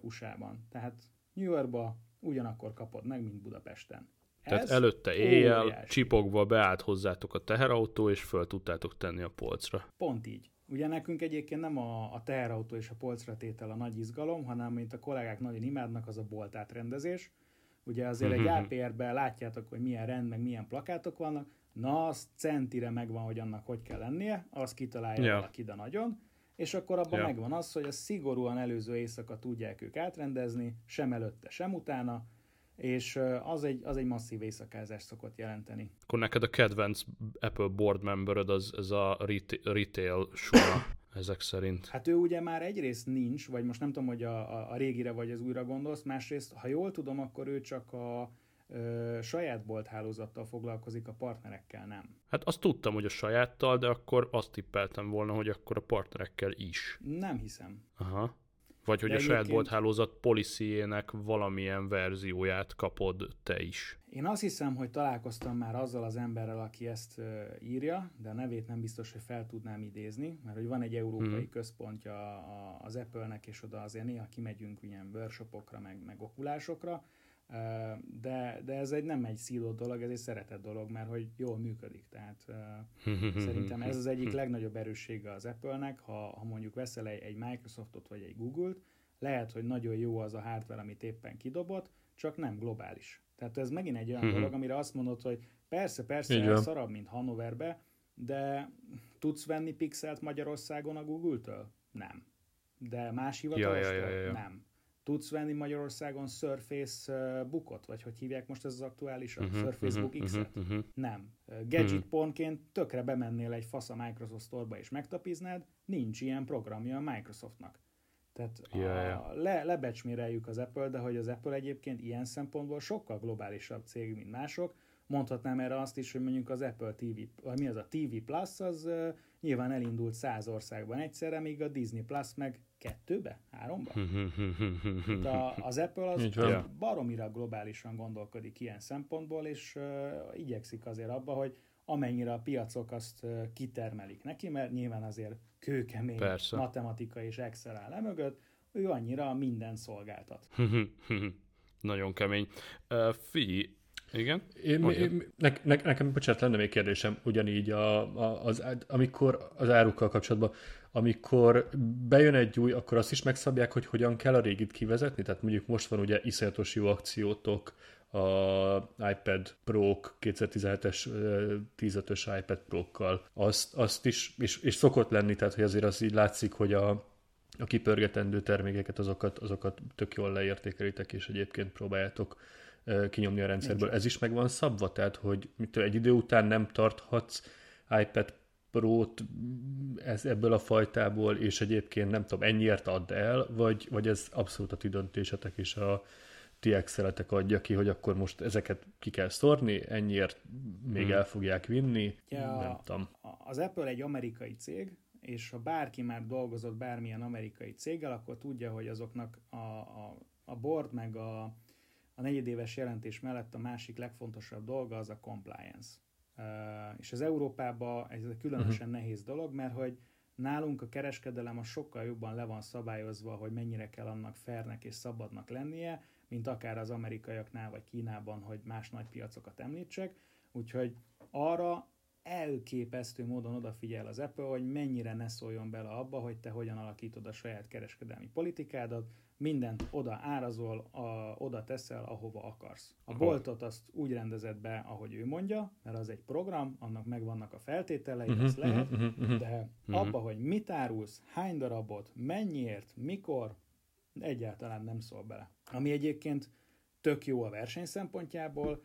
USA-ban. Tehát New Yorkba ugyanakkor kapod meg, mint Budapesten. Tehát Ez előtte éjjel óriási. csipogva beállt hozzátok a teherautó, és föl tudtátok tenni a polcra. Pont így. Ugye nekünk egyébként nem a, a teherautó és a polcra tétel a nagy izgalom, hanem mint a kollégák nagyon imádnak, az a bolt átrendezés. Ugye azért egy APR-ben látjátok, hogy milyen rend, meg milyen plakátok vannak, na, az centire megvan, hogy annak hogy kell lennie, az kitalálja ja. valaki, de nagyon, és akkor abban ja. megvan az, hogy a szigorúan előző éjszaka tudják ők átrendezni, sem előtte, sem utána, és az egy, az egy masszív éjszakázást szokott jelenteni. Akkor neked a kedvenc Apple board membered az ez a retail sora (coughs) ezek szerint. Hát ő ugye már egyrészt nincs, vagy most nem tudom, hogy a, a, a régire vagy az újra gondolsz, másrészt, ha jól tudom, akkor ő csak a ö, saját bolthálózattal foglalkozik, a partnerekkel nem. Hát azt tudtam, hogy a sajáttal, de akkor azt tippeltem volna, hogy akkor a partnerekkel is. Nem hiszem. Aha. Vagy hogy De a saját bolthálózat policyének valamilyen verzióját kapod te is. Én azt hiszem, hogy találkoztam már azzal az emberrel, aki ezt írja, de a nevét nem biztos, hogy fel tudnám idézni, mert hogy van egy európai hmm. központja az Apple-nek, és oda azért néha kimegyünk ilyen workshopokra, meg, meg okulásokra, de, de ez egy nem egy szílott dolog, ez egy szeretett dolog, mert hogy jól működik. Tehát szerintem ez az egyik legnagyobb erőssége az Apple-nek, ha, ha mondjuk veszel egy, egy Microsoftot vagy egy Google-t, lehet, hogy nagyon jó az a hardware, amit éppen kidobott, csak nem globális. Tehát ez megint egy olyan dolog, amire azt mondod, hogy persze, persze, szarabb, mint Hannoverbe, de tudsz venni pixelt Magyarországon a Google-től? Nem. De más hivatalostól? Ja, ja, ja, ja. Nem. Tudsz venni Magyarországon Surface Bookot? Vagy hogy hívják most ez az aktuális? Uh-huh, Surface Book uh-huh, X-et? Uh-huh. Nem. Gadget uh-huh. pontként tökre bemennél egy fasz a Microsoft Store-ba és megtapiznád, nincs ilyen programja a Microsoftnak. Tehát yeah, yeah. Le, lebecsméreljük az Apple, de hogy az Apple egyébként ilyen szempontból sokkal globálisabb cég, mint mások. Mondhatnám erre azt is, hogy mondjuk az Apple TV, vagy mi az a TV Plus, az uh, nyilván elindult száz országban egyszerre, míg a Disney Plus meg kettőbe, háromba. (laughs) De az Apple az, az baromira globálisan gondolkodik ilyen szempontból, és uh, igyekszik azért abba, hogy amennyire a piacok azt uh, kitermelik neki, mert nyilván azért kőkemény Persze. matematika és Excel áll mögött, ő annyira minden szolgáltat. (laughs) Nagyon kemény. Uh, figyelj, igen? Én, én, ne, ne, nekem, bocsánat, lenne még kérdésem ugyanígy, a, a, az, amikor az árukkal kapcsolatban, amikor bejön egy új, akkor azt is megszabják, hogy hogyan kell a régit kivezetni? Tehát mondjuk most van ugye iszonyatos jó akciótok, a iPad Pro-k, 2017-es 15-ös iPad Pro-kkal. Azt, azt is, és, és szokott lenni, tehát hogy azért az így látszik, hogy a, a kipörgetendő termékeket, azokat, azokat tök jól leértékelitek, és egyébként próbáljátok kinyomni a rendszerből. Nincs. Ez is meg van szabva, tehát hogy mit egy idő után nem tarthatsz iPad Pro-t ez, ebből a fajtából, és egyébként nem tudom, ennyiért add el, vagy, vagy ez abszolút a ti döntésetek és a ti exceletek adja ki, hogy akkor most ezeket ki kell szórni, ennyiért még hmm. el fogják vinni, ja, nem tudom. Az Apple egy amerikai cég, és ha bárki már dolgozott bármilyen amerikai céggel, akkor tudja, hogy azoknak a, a, a board meg a, a negyedéves jelentés mellett a másik legfontosabb dolga az a compliance. És az Európában ez különösen uh-huh. nehéz dolog, mert hogy nálunk a kereskedelem a sokkal jobban le van szabályozva, hogy mennyire kell annak fernek és szabadnak lennie, mint akár az amerikaiaknál vagy Kínában, hogy más nagy piacokat említsek. Úgyhogy arra elképesztő módon odafigyel az Apple, hogy mennyire ne szóljon bele abba, hogy te hogyan alakítod a saját kereskedelmi politikádat, mindent oda árazol, a, oda teszel, ahova akarsz. A Aha. boltot azt úgy rendezed be, ahogy ő mondja, mert az egy program, annak megvannak a feltételei, uh-huh, azt lehet, uh-huh, uh-huh, de uh-huh. abba, hogy mit árulsz, hány darabot, mennyiért, mikor, egyáltalán nem szól bele. Ami egyébként tök jó a verseny szempontjából,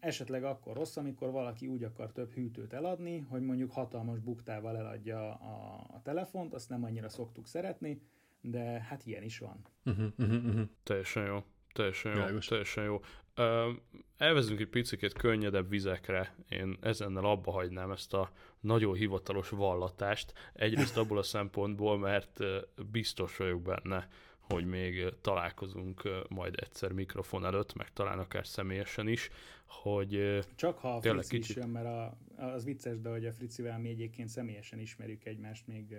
esetleg akkor rossz, amikor valaki úgy akar több hűtőt eladni, hogy mondjuk hatalmas buktával eladja a, a telefont, azt nem annyira szoktuk szeretni, de hát ilyen is van. Uh-huh, uh-huh, uh-huh. Teljesen jó. Teljesen jó, Jágos. teljesen jó. Elvezünk egy picit könnyedebb vizekre, én ezennel abba hagynám ezt a nagyon hivatalos vallatást, egyrészt abból a szempontból, mert biztos vagyok benne, hogy még találkozunk majd egyszer mikrofon előtt, meg talán akár személyesen is, hogy Csak ha a Frici kicsit... is jön, mert a, az vicces, de hogy a Fricivel mi egyébként személyesen ismerjük egymást még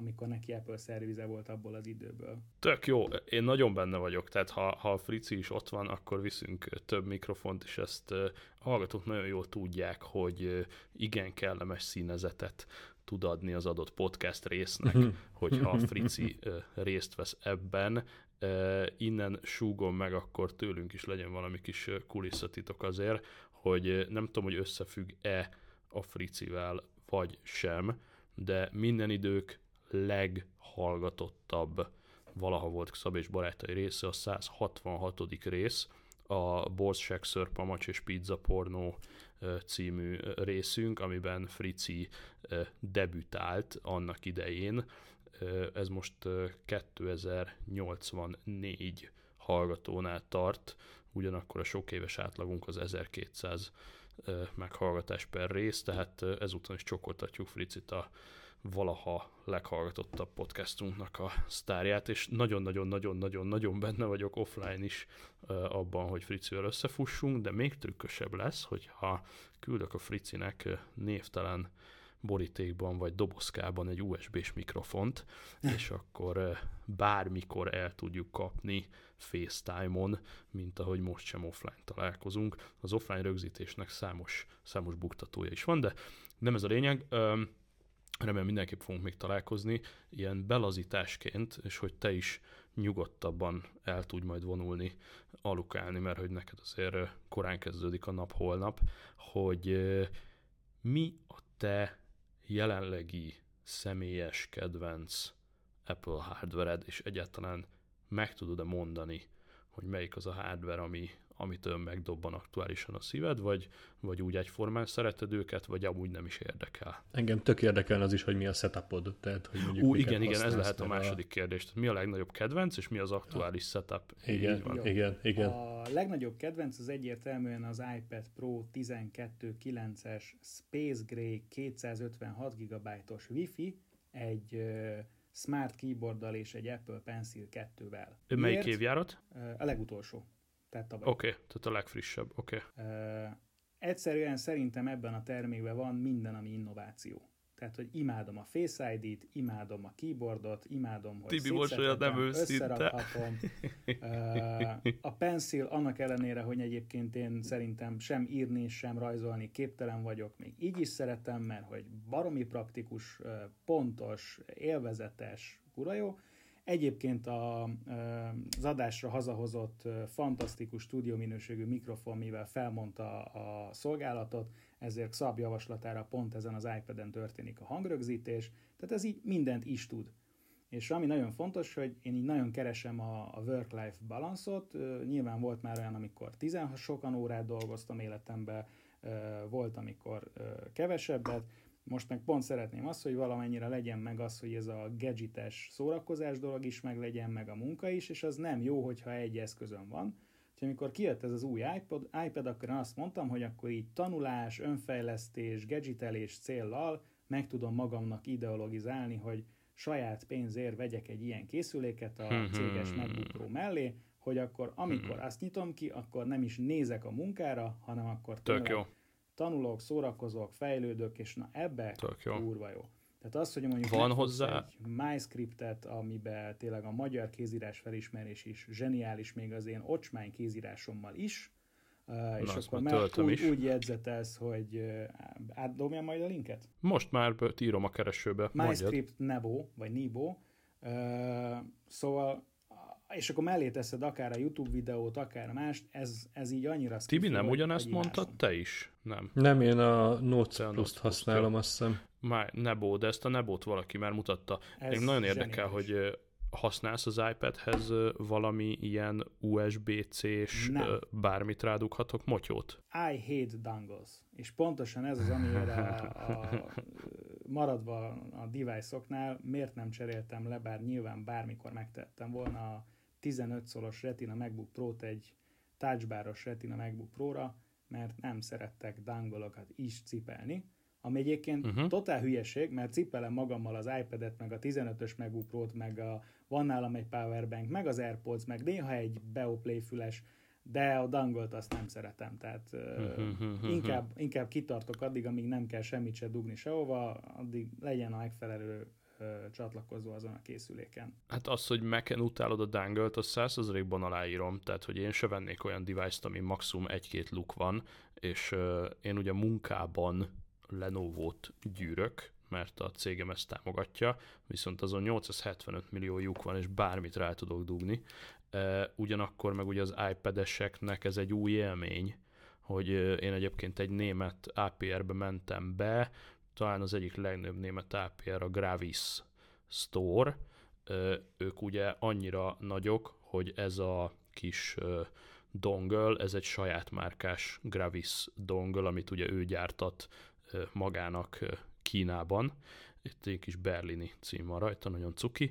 amikor neki Apple szervize volt abból az időből. Tök jó, én nagyon benne vagyok, tehát ha, ha a Frici is ott van, akkor viszünk több mikrofont, és ezt a hallgatók nagyon jól tudják, hogy igen kellemes színezetet tud adni az adott podcast résznek, hogyha a Frici részt vesz ebben. Innen súgom meg, akkor tőlünk is legyen valami kis kulisszatitok azért, hogy nem tudom, hogy összefügg-e a Fricivel, vagy sem, de minden idők leghallgatottabb valaha volt Szab és barátai része, a 166. rész, a Borszsek, Szörpamacs és Pizza Pornó című részünk, amiben Frici debütált annak idején. Ez most 2084 hallgatónál tart, ugyanakkor a sok éves átlagunk az 1200 meghallgatás per rész, tehát ezúton is csokoltatjuk Fricit a valaha leghallgatottabb podcastunknak a sztárját, és nagyon-nagyon-nagyon-nagyon-nagyon benne vagyok offline is abban, hogy Fricivel összefussunk, de még trükkösebb lesz, hogyha küldök a Fricinek névtelen borítékban vagy dobozkában egy USB-s mikrofont, és akkor bármikor el tudjuk kapni FaceTime-on, mint ahogy most sem offline találkozunk. Az offline rögzítésnek számos, számos buktatója is van, de nem ez a lényeg remélem mindenképp fogunk még találkozni, ilyen belazításként, és hogy te is nyugodtabban el tudj majd vonulni, alukálni, mert hogy neked azért korán kezdődik a nap holnap, hogy mi a te jelenlegi személyes kedvenc Apple hardvered, és egyáltalán meg tudod-e mondani, hogy melyik az a hardware, ami, amitől megdobban aktuálisan a szíved, vagy, vagy úgy egyformán szereted őket, vagy amúgy nem is érdekel. Engem tök érdekel az is, hogy mi a setupod. Tehát, hogy mondjuk Ú, igen, igen, ez lehet a második a... kérdés. Tehát mi a legnagyobb kedvenc, és mi az aktuális setup? Igen, igen, igen. A legnagyobb kedvenc az egyértelműen az iPad Pro 12.9-es Space Gray 256 GB-os Wi-Fi, egy uh, Smart Keyboarddal és egy Apple Pencil 2-vel. Melyik évjárat? A legutolsó. Tehát Oké, okay, tehát a legfrissebb, oké. Okay. Uh, egyszerűen szerintem ebben a termékben van minden, ami innováció. Tehát, hogy imádom a Face ID-t, imádom a keyboardot, imádom, hogy Tibi mosolyod nem őszinte. a Pencil annak ellenére, hogy egyébként én szerintem sem írni, sem rajzolni képtelen vagyok, még így is szeretem, mert hogy baromi praktikus, pontos, élvezetes, kura jó, Egyébként a, az adásra hazahozott fantasztikus stúdióminőségű mikrofon, mivel felmondta a szolgálatot, ezért Szab javaslatára pont ezen az iPad-en történik a hangrögzítés, tehát ez így mindent is tud. És ami nagyon fontos, hogy én így nagyon keresem a, a work-life balanszot, nyilván volt már olyan, amikor 16 sokan órát dolgoztam életemben, volt, amikor kevesebbet, most meg pont szeretném azt, hogy valamennyire legyen meg az, hogy ez a gadgetes szórakozás dolog is meg legyen, meg a munka is, és az nem jó, hogyha egy eszközön van. Úgyhogy amikor kijött ez az új iPod, iPad, akkor én azt mondtam, hogy akkor így tanulás, önfejlesztés, gadgetelés céllal meg tudom magamnak ideologizálni, hogy saját pénzért vegyek egy ilyen készüléket a mhm. céges MacBook Pro mellé, hogy akkor amikor hmm. azt nyitom ki, akkor nem is nézek a munkára, hanem akkor Tök jó. Tanulok, szórakozok, fejlődök, és na ebbe Tök jó. kurva jó. Tehát az, hogy mondjuk van hozzá egy MyScriptet, amiben tényleg a magyar kézírás felismerés is zseniális, még az én ocsmány kézírásommal is, Uh, és Na, akkor már úgy, is. úgy jegyzetelsz, hogy átdobjam majd a linket? Most már írom a keresőbe. MyScript Nebo, vagy Nibo. Szóval és akkor mellé teszed akár a YouTube videót, akár mást, ez, ez így annyira Tibi, nem ugyanezt mondtad te is? Nem. Nem, én a Notes Plus-t használom, azt hiszem. Már Nebo, de ezt a Nebot valaki már mutatta. Ez Én nagyon érdekel, zseniális. hogy használsz az iPadhez valami ilyen USB-C-s bármit rádughatok motyót? I hate dongles. És pontosan ez az, amire a, a, maradva a device-oknál miért nem cseréltem le, bár nyilván bármikor megtettem volna a 15 szoros Retina MacBook Pro-t egy touchbaros Retina MacBook Pro-ra, mert nem szerettek dangolokat is cipelni, ami egyébként uh-huh. totál hülyeség, mert cipelem magammal az iPad-et, meg a 15-ös MacBook Pro-t, meg a, van nálam egy powerbank, meg az AirPods, meg néha egy Beoplay füles, de a dangolt azt nem szeretem, tehát uh-huh, inkább, inkább kitartok addig, amíg nem kell semmit se dugni sehova, addig legyen a megfelelő csatlakozó azon a készüléken. Hát az, hogy Mac-en utálod a dangle-t, az 100%-ban aláírom, tehát hogy én se vennék olyan device-t, ami maximum egy-két luk van, és én ugye munkában Lenovo-t gyűrök, mert a cégem ezt támogatja, viszont azon 875 millió lyuk van, és bármit rá tudok dugni. Ugyanakkor meg ugye az iPad-eseknek ez egy új élmény, hogy én egyébként egy német APR-be mentem be, talán az egyik legnagyobb német APR a Gravis Store, ők ugye annyira nagyok, hogy ez a kis dongle, ez egy saját márkás Gravis dongle, amit ugye ő gyártat magának Kínában. Itt egy kis berlini cím van rajta, nagyon cuki.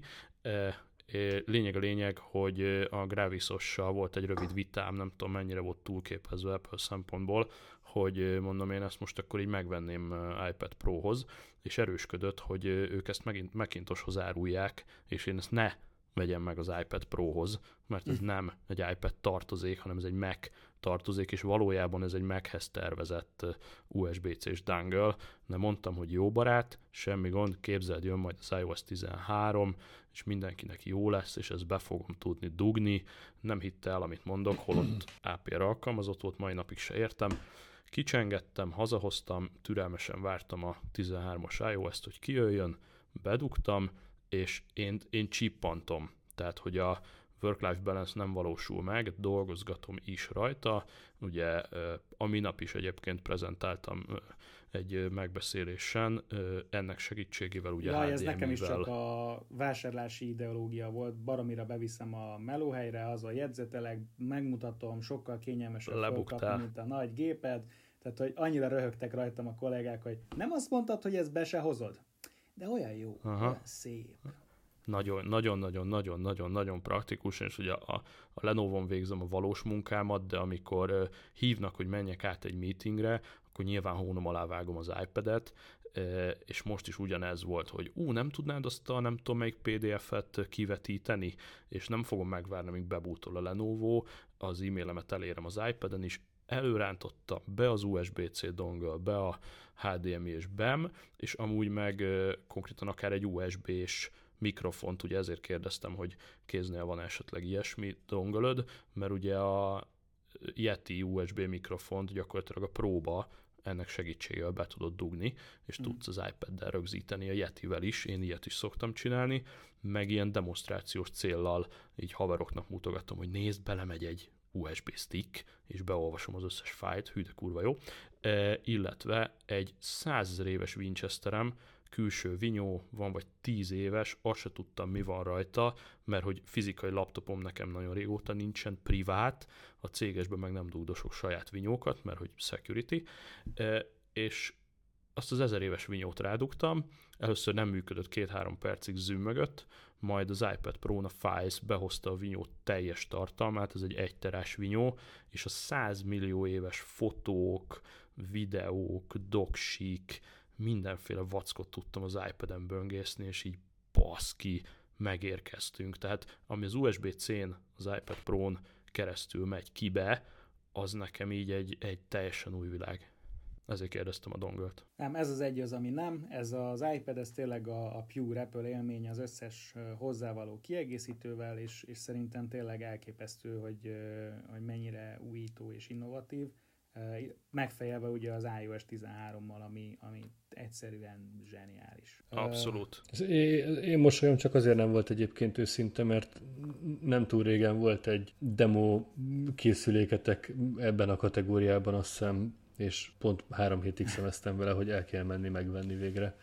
Lényeg a lényeg, hogy a Gravisossal volt egy rövid vitám, nem tudom mennyire volt túlképezve ebből szempontból, hogy mondom én ezt most akkor így megvenném iPad Pro-hoz, és erősködött, hogy ők ezt megint Macintoshoz árulják, és én ezt ne vegyem meg az iPad Pro-hoz, mert ez hm. nem egy iPad tartozék, hanem ez egy Mac tartozik, és valójában ez egy Mac-hez tervezett USB-C-s dangle, de mondtam, hogy jó barát, semmi gond, képzeld, jön majd az iOS 13, és mindenkinek jó lesz, és ezt be fogom tudni dugni, nem hitte el, amit mondok, holott (clears throat) APR alkalmazott volt, mai napig se értem, kicsengettem, hazahoztam, türelmesen vártam a 13-as iOS-t, hogy kijöjjön, bedugtam, és én, én csippantom, tehát hogy a, work-life balance nem valósul meg, dolgozgatom is rajta. Ugye a minap is egyébként prezentáltam egy megbeszélésen, ennek segítségével ugye Jaj, ez nekem is csak a vásárlási ideológia volt, baromira beviszem a melóhelyre, az a jegyzeteleg, megmutatom, sokkal kényelmesebb felkapni, mint a nagy géped, tehát hogy annyira röhögtek rajtam a kollégák, hogy nem azt mondtad, hogy ezt be se hozod? De olyan jó, Aha. olyan szép. Nagyon-nagyon-nagyon-nagyon-nagyon praktikus, és ugye a, a Lenovo-n végzem a valós munkámat, de amikor hívnak, hogy menjek át egy meetingre, akkor nyilván hónom alá vágom az iPad-et, és most is ugyanez volt, hogy ú, nem tudnád azt a nem tudom melyik PDF-et kivetíteni, és nem fogom megvárni, amíg bebútol a Lenovo, az e-mailemet elérem az iPad-en is, előrántotta be az USB-C dongle, be a HDMI és BEM, és amúgy meg konkrétan akár egy USB-s mikrofont, ugye ezért kérdeztem, hogy kéznél van esetleg ilyesmi dongolöd, mert ugye a Yeti USB mikrofont gyakorlatilag a próba ennek segítségével be tudod dugni, és mm. tudsz az iPad-del rögzíteni a Yetivel is, én ilyet is szoktam csinálni, meg ilyen demonstrációs céllal így haveroknak mutogatom, hogy nézd, belemegy egy USB stick, és beolvasom az összes fájt, hű de kurva jó, e, illetve egy százezer éves Winchesterem, külső vinyó, van vagy 10 éves, azt se tudtam mi van rajta, mert hogy fizikai laptopom nekem nagyon régóta nincsen privát, a cégesben meg nem dugdosok saját vinyókat, mert hogy security, e, és azt az ezer éves vinyót rádugtam, először nem működött két-három percig zümmögött, majd az iPad Pro-na Files behozta a vinyó teljes tartalmát, ez egy egyterás vinyó, és a 100 millió éves fotók, videók, doksik, mindenféle vackot tudtam az iPad-en böngészni, és így baszki, megérkeztünk. Tehát ami az USB-C-n, az iPad Pro-n keresztül megy kibe, az nekem így egy, egy teljesen új világ. Ezért kérdeztem a dongölt. Nem, ez az egy az, ami nem. Ez az iPad, ez tényleg a, a pure Apple élmény az összes hozzávaló kiegészítővel, és, és szerintem tényleg elképesztő, hogy, hogy mennyire újító és innovatív. Megfejelve ugye az iOS 13-mal, ami, ami egyszerűen zseniális. Abszolút. Én, én mosolyom csak azért nem volt egyébként őszinte, mert nem túl régen volt egy demo készüléketek ebben a kategóriában, azt hiszem és pont három hétig szemeztem vele, hogy el kell menni megvenni végre,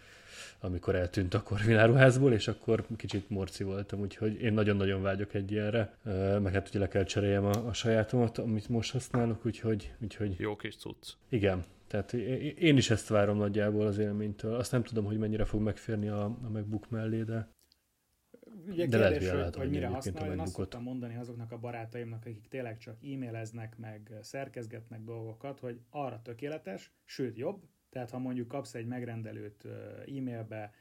amikor eltűnt a korvináruházból, és akkor kicsit morci voltam, úgyhogy én nagyon-nagyon vágyok egy ilyenre, meg hát ugye le kell cseréljem a, a sajátomat, amit most használok, úgyhogy... úgyhogy... Jó kis cucc. Igen, tehát én is ezt várom nagyjából az élménytől. Azt nem tudom, hogy mennyire fog megférni a, a MacBook mellé, de Ugye de kérdés, lehet, hogy, hogy mire használja, én azt szoktam mondani azoknak a barátaimnak, akik tényleg csak e-maileznek, meg szerkezgetnek dolgokat, hogy arra tökéletes, sőt jobb, tehát ha mondjuk kapsz egy megrendelőt e-mailbe,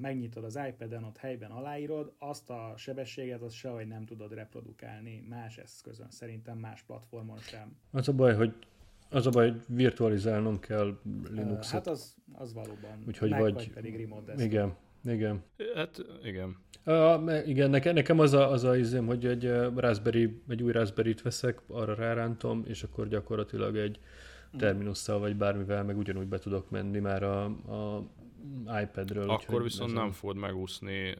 megnyitod az iPad-en, ott helyben aláírod, azt a sebességet azt sehogy nem tudod reprodukálni más eszközön, szerintem más platformon sem. Az a baj, hogy az a baj, hogy virtualizálnom kell Linux-et. Hát az, az valóban. Úgyhogy Meg vagy, vagy pedig remote Igen, igen. Hát igen. Uh, igen, nekem, nekem az a, az a izém, hogy egy Raspberry, egy új Raspberry-t veszek, arra rárántom, és akkor gyakorlatilag egy terminusszal vagy bármivel meg ugyanúgy be tudok menni már a, a iPad-ről. Akkor viszont ezen... nem fogod megúszni,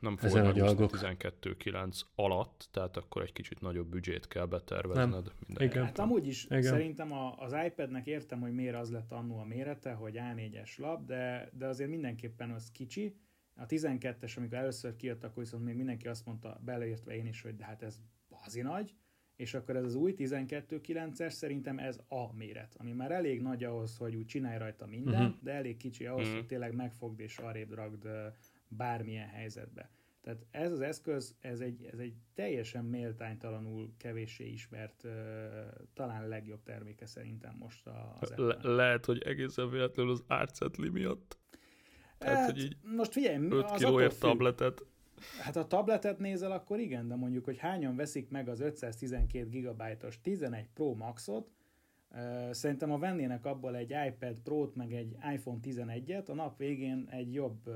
nem fogod megúszni 12.9 alatt, tehát akkor egy kicsit nagyobb büdzsét kell betervezned. Nem. Igen. Hát amúgy is Igen. szerintem a, az iPad-nek értem, hogy miért az lett annó a mérete, hogy A4-es lap, de, de azért mindenképpen az kicsi, a 12-es, amikor először kijött, akkor viszont még mindenki azt mondta, beleértve én is, hogy de hát ez bazi nagy, és akkor ez az új 12.9-es, szerintem ez a méret, ami már elég nagy ahhoz, hogy úgy csinálj rajta minden, uh-huh. de elég kicsi ahhoz, uh-huh. hogy tényleg megfogd és arrébb ragd bármilyen helyzetbe. Tehát ez az eszköz, ez egy, ez egy teljesen méltánytalanul kevéssé ismert, uh, talán legjobb terméke szerintem most az Le- Lehet, hogy egészen véletlenül az árcetli miatt. Tehát, hát, hogy így most figyelj, 5 kilóért tabletet. Hát a tabletet nézel, akkor igen, de mondjuk, hogy hányan veszik meg az 512 GB-os 11 Pro Maxot, Szerintem, ha vennének abból egy iPad Pro-t, meg egy iPhone 11-et, a nap végén egy jobb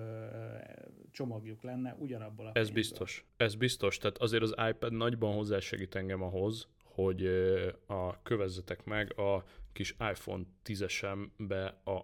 csomagjuk lenne ugyanabból a Ez pénzből. biztos. Ez biztos. Tehát azért az iPad nagyban hozzásegít engem ahhoz, hogy a kövezzetek meg a kis iPhone 10-esembe a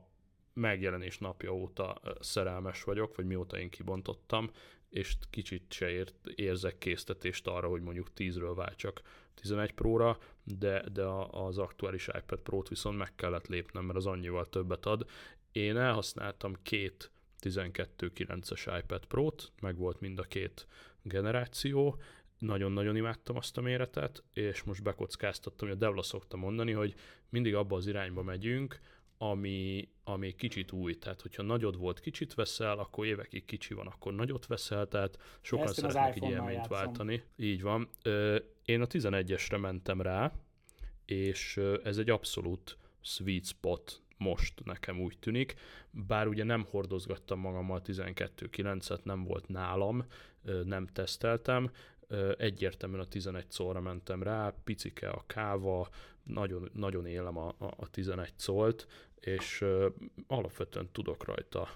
megjelenés napja óta szerelmes vagyok, vagy mióta én kibontottam, és kicsit se ért, érzek késztetést arra, hogy mondjuk 10-ről váltsak 11 Pro-ra, de, de az aktuális iPad Pro-t viszont meg kellett lépnem, mert az annyival többet ad. Én elhasználtam két 12.9-es iPad Pro-t, meg volt mind a két generáció, nagyon-nagyon imádtam azt a méretet, és most bekockáztattam, hogy a Devla szokta mondani, hogy mindig abba az irányba megyünk, ami, ami kicsit új. Tehát, hogyha nagyod volt, kicsit veszel, akkor évekig kicsi van, akkor nagyot veszel, tehát sokan Ezt szeretnek így élményt váltani. Így van. Én a 11-esre mentem rá, és ez egy abszolút sweet spot most nekem úgy tűnik, bár ugye nem hordozgattam magammal 12.9-et, nem volt nálam, nem teszteltem, egyértelműen a 11 szorra mentem rá, picike a káva, nagyon, nagyon élem a, a 11 szólt, és alapvetően tudok rajta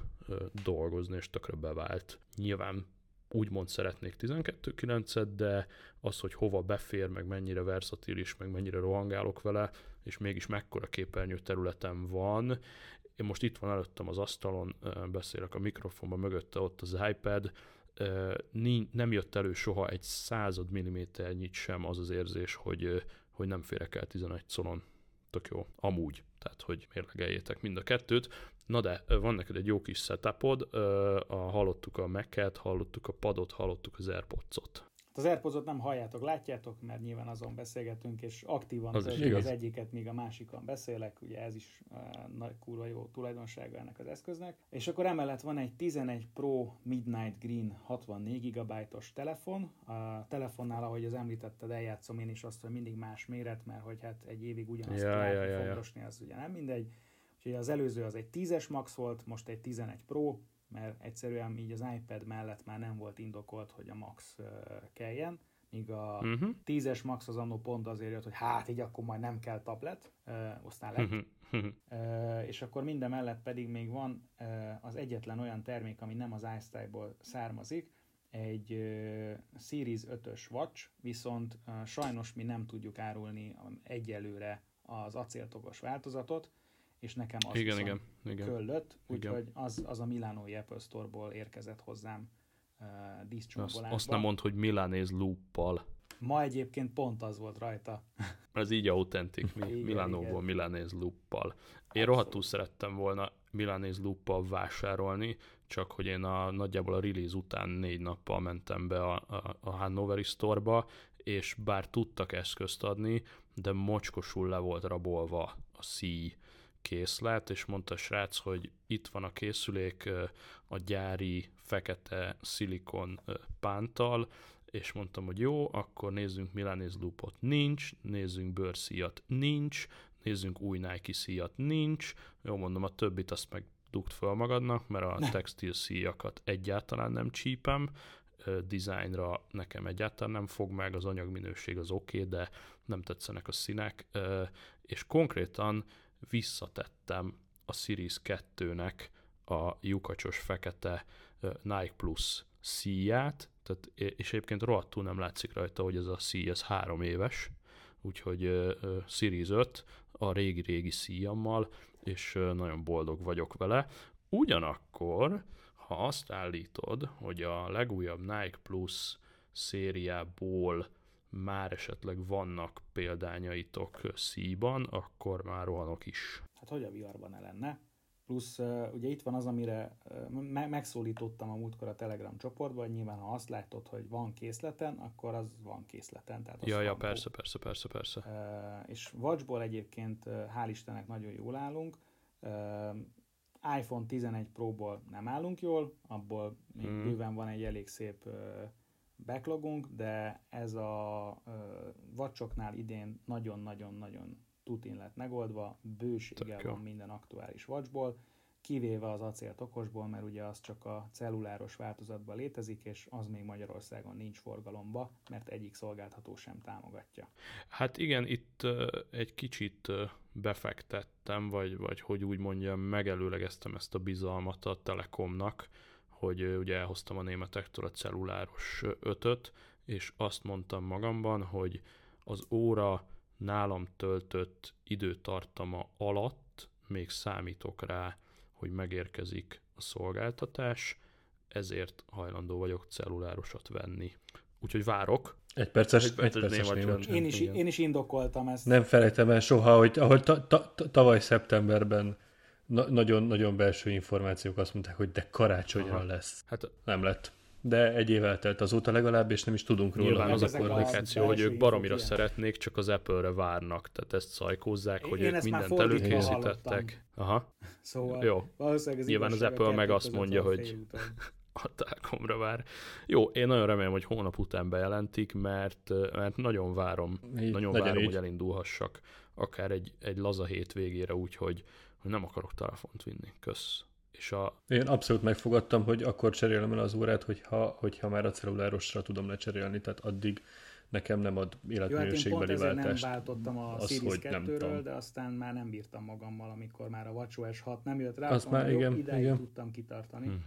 dolgozni, és tökre bevált. Nyilván úgymond szeretnék 12.9-et, de az, hogy hova befér, meg mennyire versatilis, meg mennyire rohangálok vele, és mégis mekkora képernyő területem van. Én most itt van előttem az asztalon, beszélek a mikrofonba, mögötte ott az iPad, nem jött elő soha egy század milliméternyit sem az az érzés, hogy, hogy nem férek el 11 szolon. Tök jó. Amúgy. Tehát, hogy mérlegeljétek mind a kettőt. Na de, van neked egy jó kis setupod, hallottuk a Mac-et, hallottuk a padot, hallottuk az AirPods-ot. Hát az airpods nem halljátok, látjátok, mert nyilván azon beszélgetünk, és aktívan az, is az egyiket, míg a másikon beszélek, ugye ez is uh, nagy kurva jó tulajdonsága ennek az eszköznek. És akkor emellett van egy 11 Pro Midnight Green 64 GB-os telefon. A telefonnál, ahogy az említetted, eljátszom én is azt, hogy mindig más méret, mert hogy hát egy évig ugyanazt ja, ja, ja, ja. az ugye nem mindegy. Úgyhogy az előző az egy 10-es max volt, most egy 11 Pro, mert egyszerűen így az iPad mellett már nem volt indokolt, hogy a Max kelljen, míg a uh-huh. 10-es Max az annó pont azért jött, hogy hát így akkor majd nem kell tablet, aztán lett. Uh-huh. és akkor minden mellett pedig még van az egyetlen olyan termék, ami nem az iStyle-ból származik, egy Series 5-ös Watch, viszont sajnos mi nem tudjuk árulni egyelőre az acéltogos változatot, és nekem az igen, igen, igen. köllött, úgyhogy az, az a Milánói Apple Store-ból érkezett hozzám uh, díszcsomagolásba. Azt, azt nem mond, hogy Milanéz lúppal. Ma egyébként pont az volt rajta. (laughs) Ez így autentik, mi, igen, Milánóból Milanéz lúppal. Én rohadtul szerettem volna Milanéz lúppal vásárolni, csak hogy én a, nagyjából a release után négy nappal mentem be a, a, a Hannoveri Store-ba, és bár tudtak eszközt adni, de mocskosul le volt rabolva a szíj készlet, és mondta a srác, hogy itt van a készülék a gyári fekete szilikon pántal, és mondtam, hogy jó, akkor nézzünk Milanese Loopot, nincs, nézzünk bőrszíjat, nincs, nézzünk új Nike szíjat, nincs, jó mondom, a többit azt meg dugt fel magadnak, mert a textil szíjakat egyáltalán nem csípem, dizájnra nekem egyáltalán nem fog meg, az anyagminőség az oké, okay, de nem tetszenek a színek, és konkrétan visszatettem a Series 2-nek a lyukacsos fekete Nike Plus szíját, tehát, és egyébként rohadtul nem látszik rajta, hogy ez a szíj, ez három éves, úgyhogy uh, Series 5 a régi-régi szíjammal, és uh, nagyon boldog vagyok vele. Ugyanakkor, ha azt állítod, hogy a legújabb Nike Plus szériából már esetleg vannak példányaitok szíban, akkor már rohanok is. Hát hogy a viharban ne lenne? Plusz ugye itt van az, amire me- megszólítottam a múltkor a Telegram csoportban, hogy nyilván ha azt látod, hogy van készleten, akkor az van készleten. Tehát ja, ja, persze, persze, persze, persze. És Watchból egyébként hál' Istennek nagyon jól állunk. IPhone 11 Pro-ból nem állunk jól, abból még hmm. bőven van egy elég szép backlogunk, de ez a vacsoknál idén nagyon-nagyon-nagyon tutin lett megoldva, bőséggel van minden aktuális vacsból, kivéve az acélt okosból, mert ugye az csak a celluláros változatban létezik, és az még Magyarországon nincs forgalomba, mert egyik szolgáltató sem támogatja. Hát igen, itt egy kicsit befektettem, vagy, vagy hogy úgy mondjam, megelőlegeztem ezt a bizalmat a Telekomnak, hogy ugye elhoztam a németektől a celluláros ötöt, és azt mondtam magamban, hogy az óra nálam töltött időtartama alatt még számítok rá, hogy megérkezik a szolgáltatás, ezért hajlandó vagyok cellulárosat venni. Úgyhogy várok. Egy perces, egy perces, egy perces én, is, én is indokoltam ezt. Nem felejtem el soha, hogy ahogy ta, ta, tavaly szeptemberben na- nagyon, nagyon belső információk azt mondták, hogy de karácsonyra Aha. lesz. Hát nem lett. De egy év eltelt azóta legalább, és nem is tudunk róla. Nyilván az a kommunikáció, hogy ők baromira szeretnék, csak az Apple-re várnak. Tehát ezt szajkózzák, hogy ők mindent előkészítettek. Aha. Szóval Jó. Nyilván az Apple meg azt mondja, hogy (laughs) a Telekomra vár. Jó, én nagyon remélem, hogy hónap után bejelentik, mert, mert nagyon várom, így, nagyon várom, így. hogy elindulhassak akár egy, egy laza hétvégére úgy, hogy hogy nem akarok telefont vinni. Kösz. És a... Én abszolút megfogadtam, hogy akkor cserélem el az órát, hogyha, hogyha már a cellulárosra tudom lecserélni, tehát addig nekem nem ad életminőségbeli Jó, hát én váltást. nem váltottam a az, Series 2-ről, de aztán már nem bírtam magammal, amikor már a WatchOS 6 nem jött rá, azt már igen, ideig igen. tudtam kitartani. (laughs)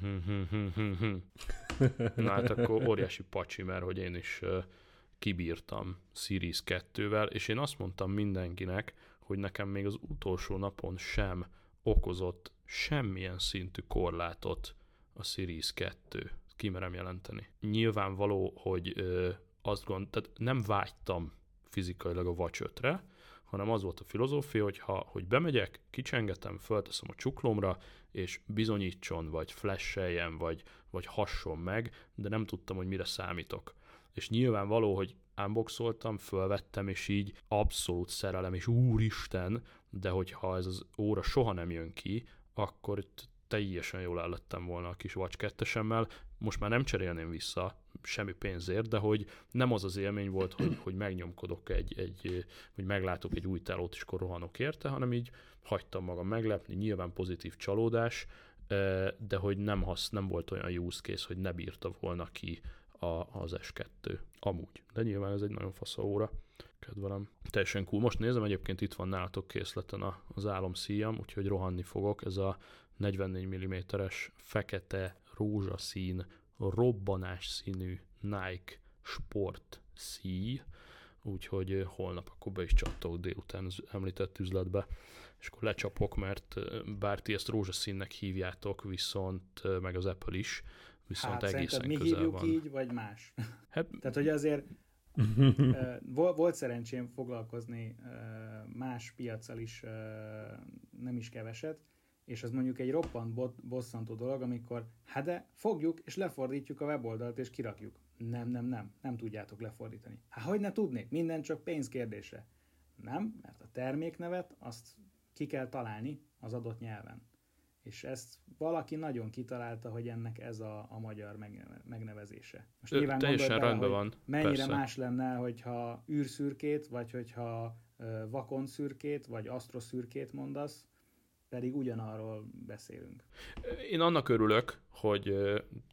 Na hát akkor óriási pacsi, mert hogy én is kibírtam Series 2-vel, és én azt mondtam mindenkinek, hogy nekem még az utolsó napon sem okozott semmilyen szintű korlátot a Series 2. Kimerem jelenteni. Nyilvánvaló, hogy ö, azt gond, tehát nem vágytam fizikailag a 5-re, hanem az volt a filozófia, hogy ha hogy bemegyek, kicsengetem, fölteszem a csuklomra, és bizonyítson, vagy flasheljen, vagy, vagy hasson meg, de nem tudtam, hogy mire számítok. És nyilvánvaló, hogy unboxoltam, fölvettem, és így abszolút szerelem, és úristen, de hogyha ez az óra soha nem jön ki, akkor teljesen jól ellettem volna a kis Watch 2 most már nem cserélném vissza semmi pénzért, de hogy nem az az élmény volt, hogy, hogy megnyomkodok egy, egy, hogy meglátok egy új telót, és akkor rohanok érte, hanem így hagytam magam meglepni, nyilván pozitív csalódás, de hogy nem, hasz, nem volt olyan use case, hogy ne bírta volna ki a, az S2. Amúgy. De nyilván ez egy nagyon fasz óra. Kedvelem. Teljesen cool. Most nézem, egyébként itt van nálatok készleten az álomszíjam, úgyhogy rohanni fogok. Ez a 44 mm-es fekete rózsaszín, robbanás színű Nike Sport szíj, úgyhogy holnap akkor be is csattok délután az említett üzletbe, és akkor lecsapok, mert bár ti ezt rózsaszínnek hívjátok, viszont meg az Apple is, viszont hát, egészen mi közel hívjuk van. így, vagy más? Hát, Tehát, hogy azért (laughs) volt szerencsém foglalkozni más piacsal is nem is keveset, és az mondjuk egy roppant bosszantó dolog, amikor hát de fogjuk és lefordítjuk a weboldalt és kirakjuk. Nem, nem, nem, nem tudjátok lefordítani. Hát hogy ne tudnék? Minden csak pénz kérdése. Nem, mert a terméknevet azt ki kell találni az adott nyelven. És ezt valaki nagyon kitalálta, hogy ennek ez a, a magyar megnevezése. Most Ö, nyilván teljesen bele, rendben van. Mennyire persze. más lenne, hogyha űrszürkét, vagy hogyha vakon szürkét, vagy asztroszürkét mondasz, pedig ugyanarról beszélünk. Én annak örülök, hogy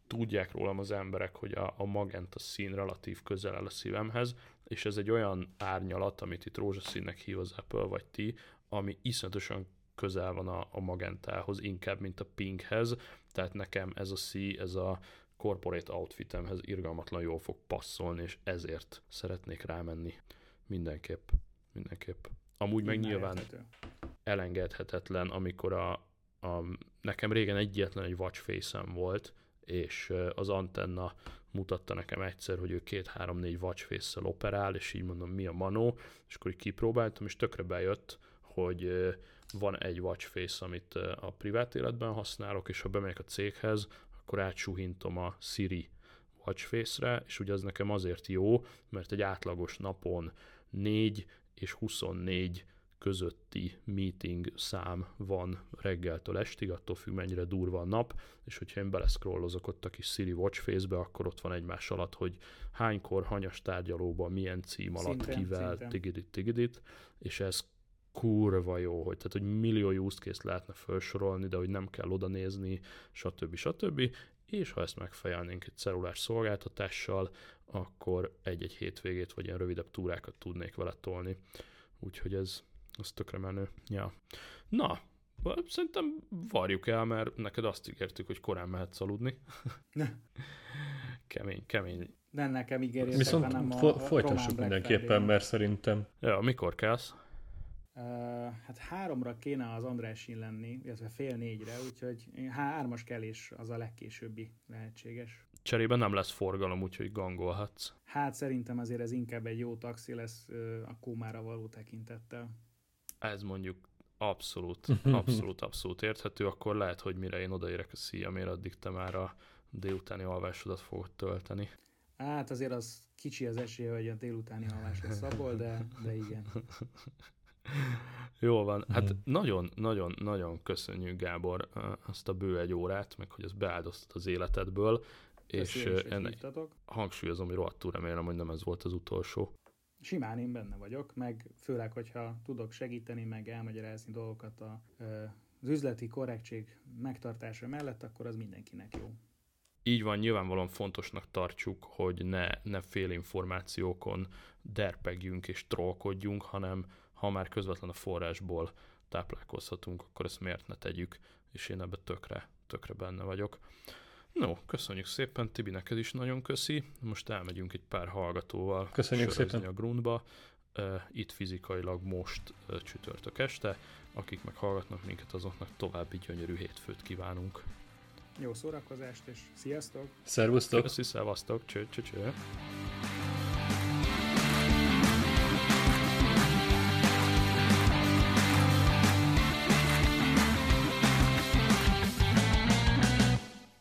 tudják rólam az emberek, hogy a, a magenta szín relatív közel áll a szívemhez, és ez egy olyan árnyalat, amit itt rózsaszínnek hív az Apple vagy ti, ami iszonyatosan közel van a, a magentához, inkább, mint a pinkhez, tehát nekem ez a szí, ez a corporate outfitemhez irgalmatlan jól fog passzolni, és ezért szeretnék rámenni. Mindenképp. Mindenképp. Amúgy meg nyilván elengedhetetlen, amikor a, a, nekem régen egyetlen egy watchface volt, és az antenna mutatta nekem egyszer, hogy ő két-három-négy watchface-szel operál, és így mondom, mi a manó, és akkor így kipróbáltam, és tökre bejött, hogy van egy watchface, amit a privát életben használok, és ha bemegyek a céghez, akkor átsuhintom a Siri watchface-re, és ugye az nekem azért jó, mert egy átlagos napon 4 és 24 közötti meeting szám van reggeltől estig, attól függ mennyire durva a nap, és hogyha én beleszkrollozok ott a kis Siri Watchface-be, akkor ott van egymás alatt, hogy hánykor, hanyas tárgyalóban, milyen cím alatt, szinten, kivel, szinten. tigidit, tigidit, és ez kurva jó, hogy, tehát, hogy millió use case lehetne felsorolni, de hogy nem kell oda nézni, stb. stb. És ha ezt megfejelnénk egy cellulás szolgáltatással, akkor egy-egy hétvégét vagy ilyen rövidebb túrákat tudnék vele tolni. Úgyhogy ez, az tökre menő. Ja. Na, szerintem varjuk el, mert neked azt ígértük, hogy korán mehetsz aludni. (laughs) kemény, kemény. Nem nekem ígérjétek, Viszont hanem a, fo- folytassuk mindenképpen, mert szerintem... Ja, mikor kelsz? Hát háromra kéne az Andrásin lenni, illetve fél négyre, úgyhogy hármas kelés az a legkésőbbi lehetséges. Cserében nem lesz forgalom, úgyhogy gangolhatsz. Hát szerintem azért ez inkább egy jó taxi lesz a kómára való tekintettel. Ez mondjuk abszolút, (laughs) abszolút, abszolút érthető, akkor lehet, hogy mire én odaérek a szíjamért, addig te már a délutáni alvásodat fogod tölteni. Hát azért az kicsi az esélye, hogy a délutáni alvás lesz abból, de, de igen. (laughs) Jó van. Hát nagyon-nagyon-nagyon hmm. köszönjük, Gábor, azt a bő egy órát, meg hogy ezt beáldoztad az életedből. és ennek hangsúlyozom, hogy rohadtul remélem, hogy nem ez volt az utolsó. Simán én benne vagyok, meg főleg, hogyha tudok segíteni, meg elmagyarázni dolgokat a, az üzleti korrektség megtartása mellett, akkor az mindenkinek jó. Így van, nyilvánvalóan fontosnak tartjuk, hogy ne, ne információkon derpegjünk és trollkodjunk, hanem ha már közvetlen a forrásból táplálkozhatunk, akkor ezt miért ne tegyük, és én ebbe tökre, tökre benne vagyok. No, köszönjük szépen, Tibi, neked is nagyon köszi. Most elmegyünk egy pár hallgatóval köszönjük szépen. a Grundba. Itt fizikailag most csütörtök este. Akik meg hallgatnak minket, azoknak további gyönyörű hétfőt kívánunk. Jó szórakozást, és sziasztok! Szervusztok! Köszi, szevasztok, cső, cső, cső.